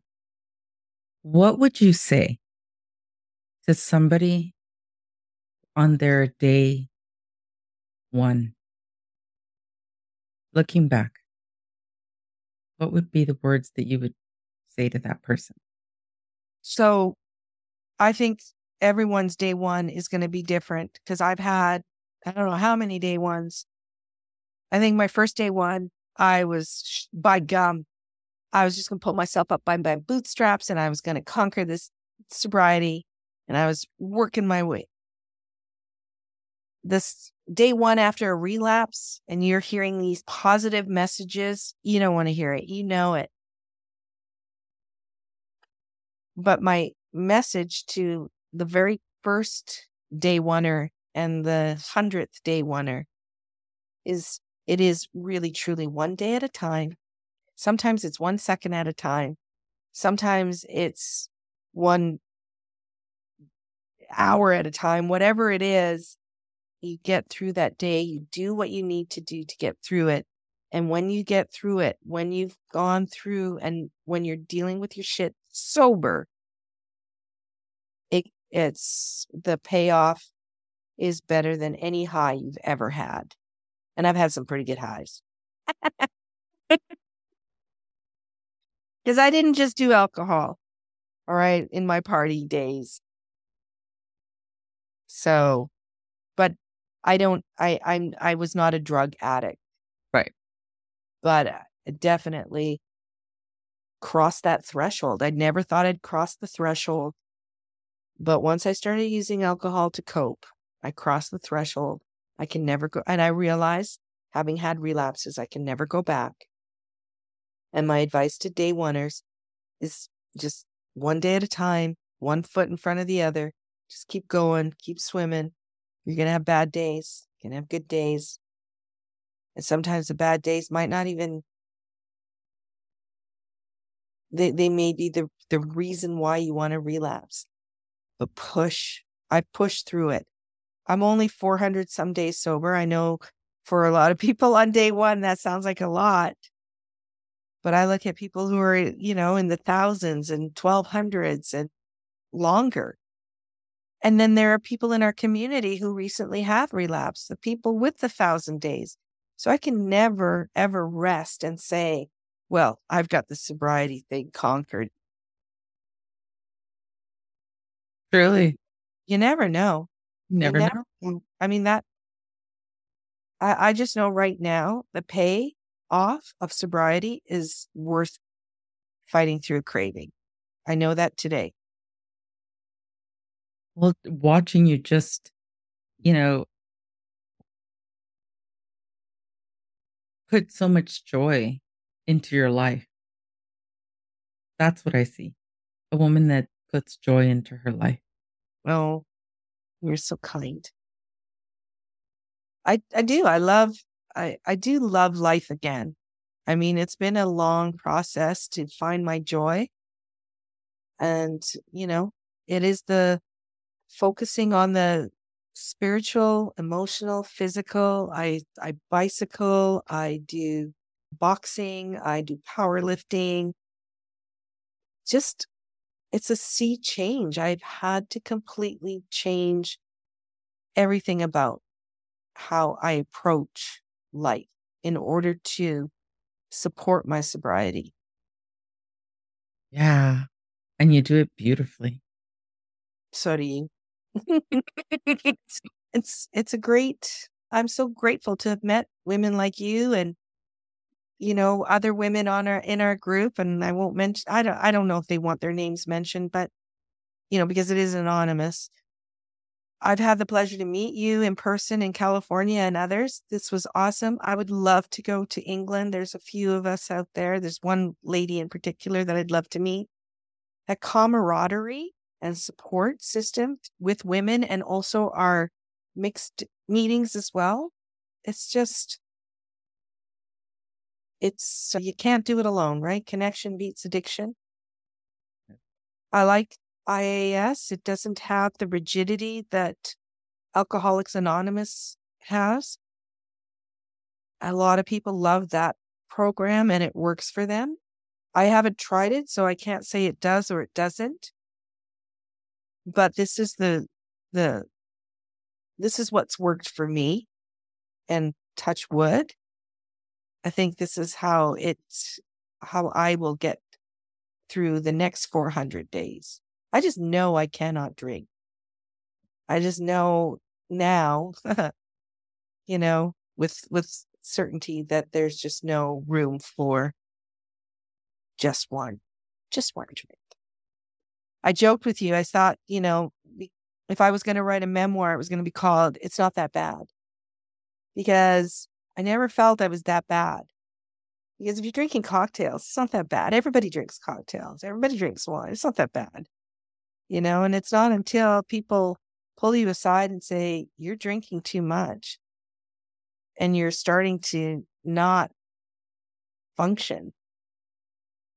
What would you say to somebody on their day one, looking back? what would be the words that you would say to that person? So I think everyone's day one is going to be different because I've had, I don't know how many day ones. I think my first day one, I was by gum. I was just going to pull myself up by my bootstraps and I was going to conquer this sobriety and I was working my way. This day one after a relapse and you're hearing these positive messages, you don't want to hear it. You know it. But my message to the very first day oneer and the hundredth day oneer is it is really truly one day at a time. Sometimes it's one second at a time. Sometimes it's one hour at a time, whatever it is, you get through that day, you do what you need to do to get through it. And when you get through it, when you've gone through and when you're dealing with your shit sober, it's the payoff is better than any high you've ever had. And I've had some pretty good highs. Because I didn't just do alcohol, all right, in my party days. So, but I don't, I, I'm, I was not a drug addict. Right. But uh, definitely crossed that threshold. I never thought I'd cross the threshold. But once I started using alcohol to cope, I crossed the threshold. I can never go. And I realized, having had relapses, I can never go back. And my advice to day oneers is just one day at a time, one foot in front of the other. Just keep going, keep swimming. You're going to have bad days, you're going to have good days. And sometimes the bad days might not even, they, they may be the, the reason why you want to relapse. But push. I push through it. I'm only 400 some days sober. I know for a lot of people on day one, that sounds like a lot. But I look at people who are, you know, in the thousands and 1200s and longer. And then there are people in our community who recently have relapsed, the people with the thousand days. So I can never, ever rest and say, well, I've got the sobriety thing conquered. Truly. You never know. Never, never know. know. I mean, that, I, I just know right now the pay off of sobriety is worth fighting through craving. I know that today. Well, watching you just, you know, put so much joy into your life. That's what I see. A woman that puts joy into her life. Oh, you're so kind. I I do. I love I I do love life again. I mean, it's been a long process to find my joy. And, you know, it is the focusing on the spiritual, emotional, physical. I I bicycle, I do boxing, I do powerlifting. Just it's a sea change. I've had to completely change everything about how I approach life in order to support my sobriety. Yeah. And you do it beautifully. So do you. it's, it's it's a great I'm so grateful to have met women like you and you know other women on our in our group and I won't mention I don't I don't know if they want their names mentioned but you know because it is anonymous I've had the pleasure to meet you in person in California and others. This was awesome. I would love to go to England. There's a few of us out there. There's one lady in particular that I'd love to meet. That camaraderie and support system with women and also our mixed meetings as well. It's just, it's, uh, you can't do it alone, right? Connection beats addiction. I like IAS. It doesn't have the rigidity that Alcoholics Anonymous has. A lot of people love that program and it works for them. I haven't tried it, so I can't say it does or it doesn't. But this is the the this is what's worked for me and touch wood. I think this is how it how I will get through the next 400 days. I just know I cannot drink. I just know now, you know, with with certainty that there's just no room for just one, just one drink. I joked with you. I thought, you know, if I was going to write a memoir, it was going to be called It's Not That Bad. Because I never felt I was that bad. Because if you're drinking cocktails, it's not that bad. Everybody drinks cocktails, everybody drinks wine. It's not that bad. You know, and it's not until people pull you aside and say, You're drinking too much. And you're starting to not function.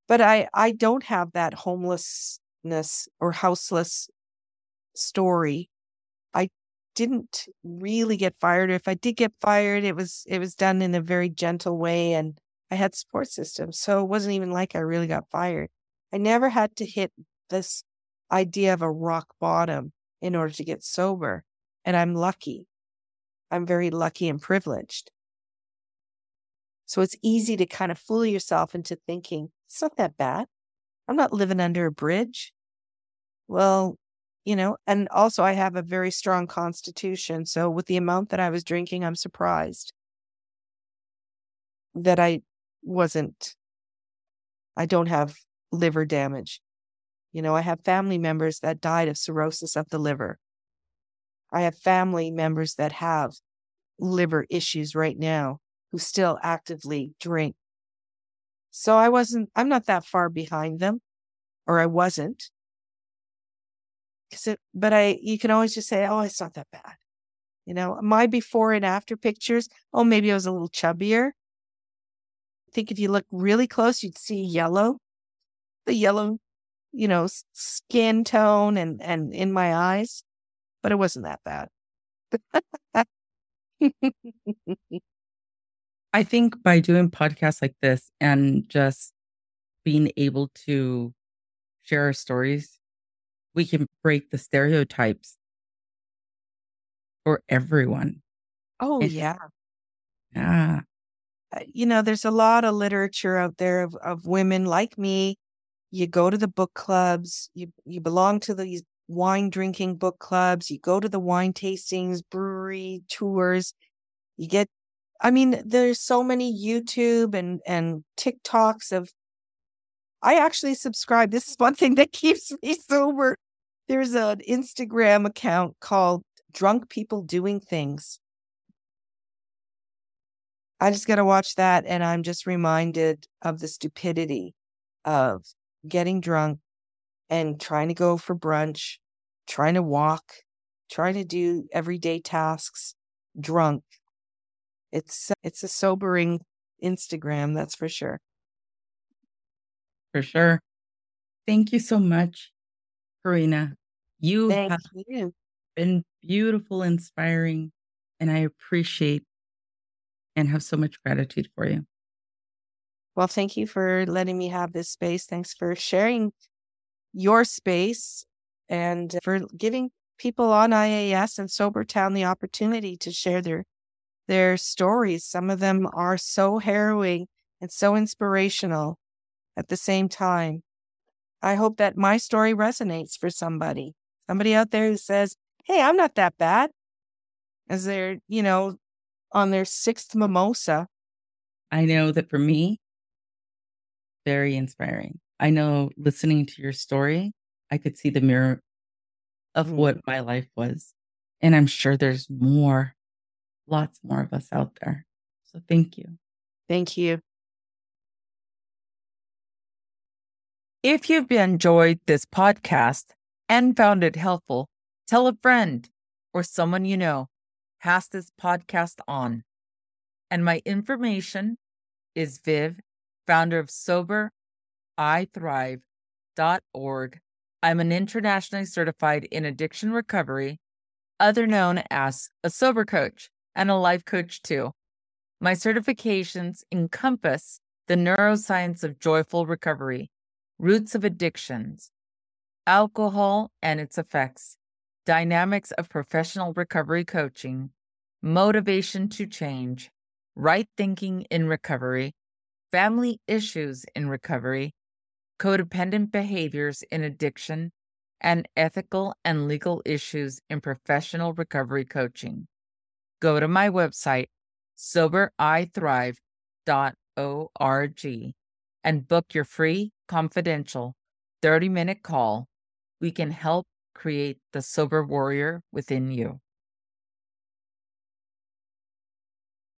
But I, I don't have that homelessness or houseless story. Didn't really get fired. or If I did get fired, it was it was done in a very gentle way and I had support systems. So it wasn't even like I really got fired. I never had to hit this idea of a rock bottom in order to get sober. And I'm lucky. I'm very lucky and privileged. So it's easy to kind of fool yourself into thinking, it's not that bad. I'm not living under a bridge. Well, you know, and also I have a very strong constitution. So with the amount that I was drinking, I'm surprised that I wasn't, I don't have liver damage. You know, I have family members that died of cirrhosis of the liver. I have family members that have liver issues right now who still actively drink. So I wasn't, I'm not that far behind them, or I wasn't. It, but I, you can always just say, oh, it's not that bad. You know, my before and after pictures, oh, maybe I was a little chubbier. I think if you look really close, you'd see yellow, the yellow you know, skin tone and, and in my eyes, but it wasn't that bad. I think by doing podcasts like this and just being able to share our stories, we can break the stereotypes for everyone. Oh, yeah. Yeah. Uh, you know, there's a lot of literature out there of, of women like me you go to the book clubs, you you belong to these wine drinking book clubs, you go to the wine tastings, brewery tours, you get I mean, there's so many YouTube and and TikToks of I actually subscribe. This is one thing that keeps me sober. There's an Instagram account called Drunk People Doing Things. I just got to watch that and I'm just reminded of the stupidity of getting drunk and trying to go for brunch, trying to walk, trying to do everyday tasks drunk. It's it's a sobering Instagram, that's for sure. For sure. Thank you so much, Corina. You Thank have you. been beautiful, inspiring, and I appreciate and have so much gratitude for you. Well, thank you for letting me have this space. Thanks for sharing your space and for giving people on IAS and Sobertown the opportunity to share their their stories. Some of them are so harrowing and so inspirational at the same time. I hope that my story resonates for somebody. Somebody out there who says, "Hey, I'm not that bad." As they're, you know, on their sixth mimosa. I know that for me, very inspiring. I know listening to your story, I could see the mirror of mm. what my life was. And I'm sure there's more, lots more of us out there. So thank you. Thank you. If you've enjoyed this podcast and found it helpful, tell a friend or someone you know, pass this podcast on. And my information is Viv founder of SoberIThrive.org. I'm an internationally certified in addiction recovery, other known as a sober coach and a life coach too. My certifications encompass the neuroscience of joyful recovery, roots of addictions, alcohol and its effects, dynamics of professional recovery coaching, motivation to change, right thinking in recovery, family issues in recovery, codependent behaviors in addiction, and ethical and legal issues in professional recovery coaching. Go to my website, soberithrive.org, and book your free, confidential 30 minute call. We can help create the sober warrior within you.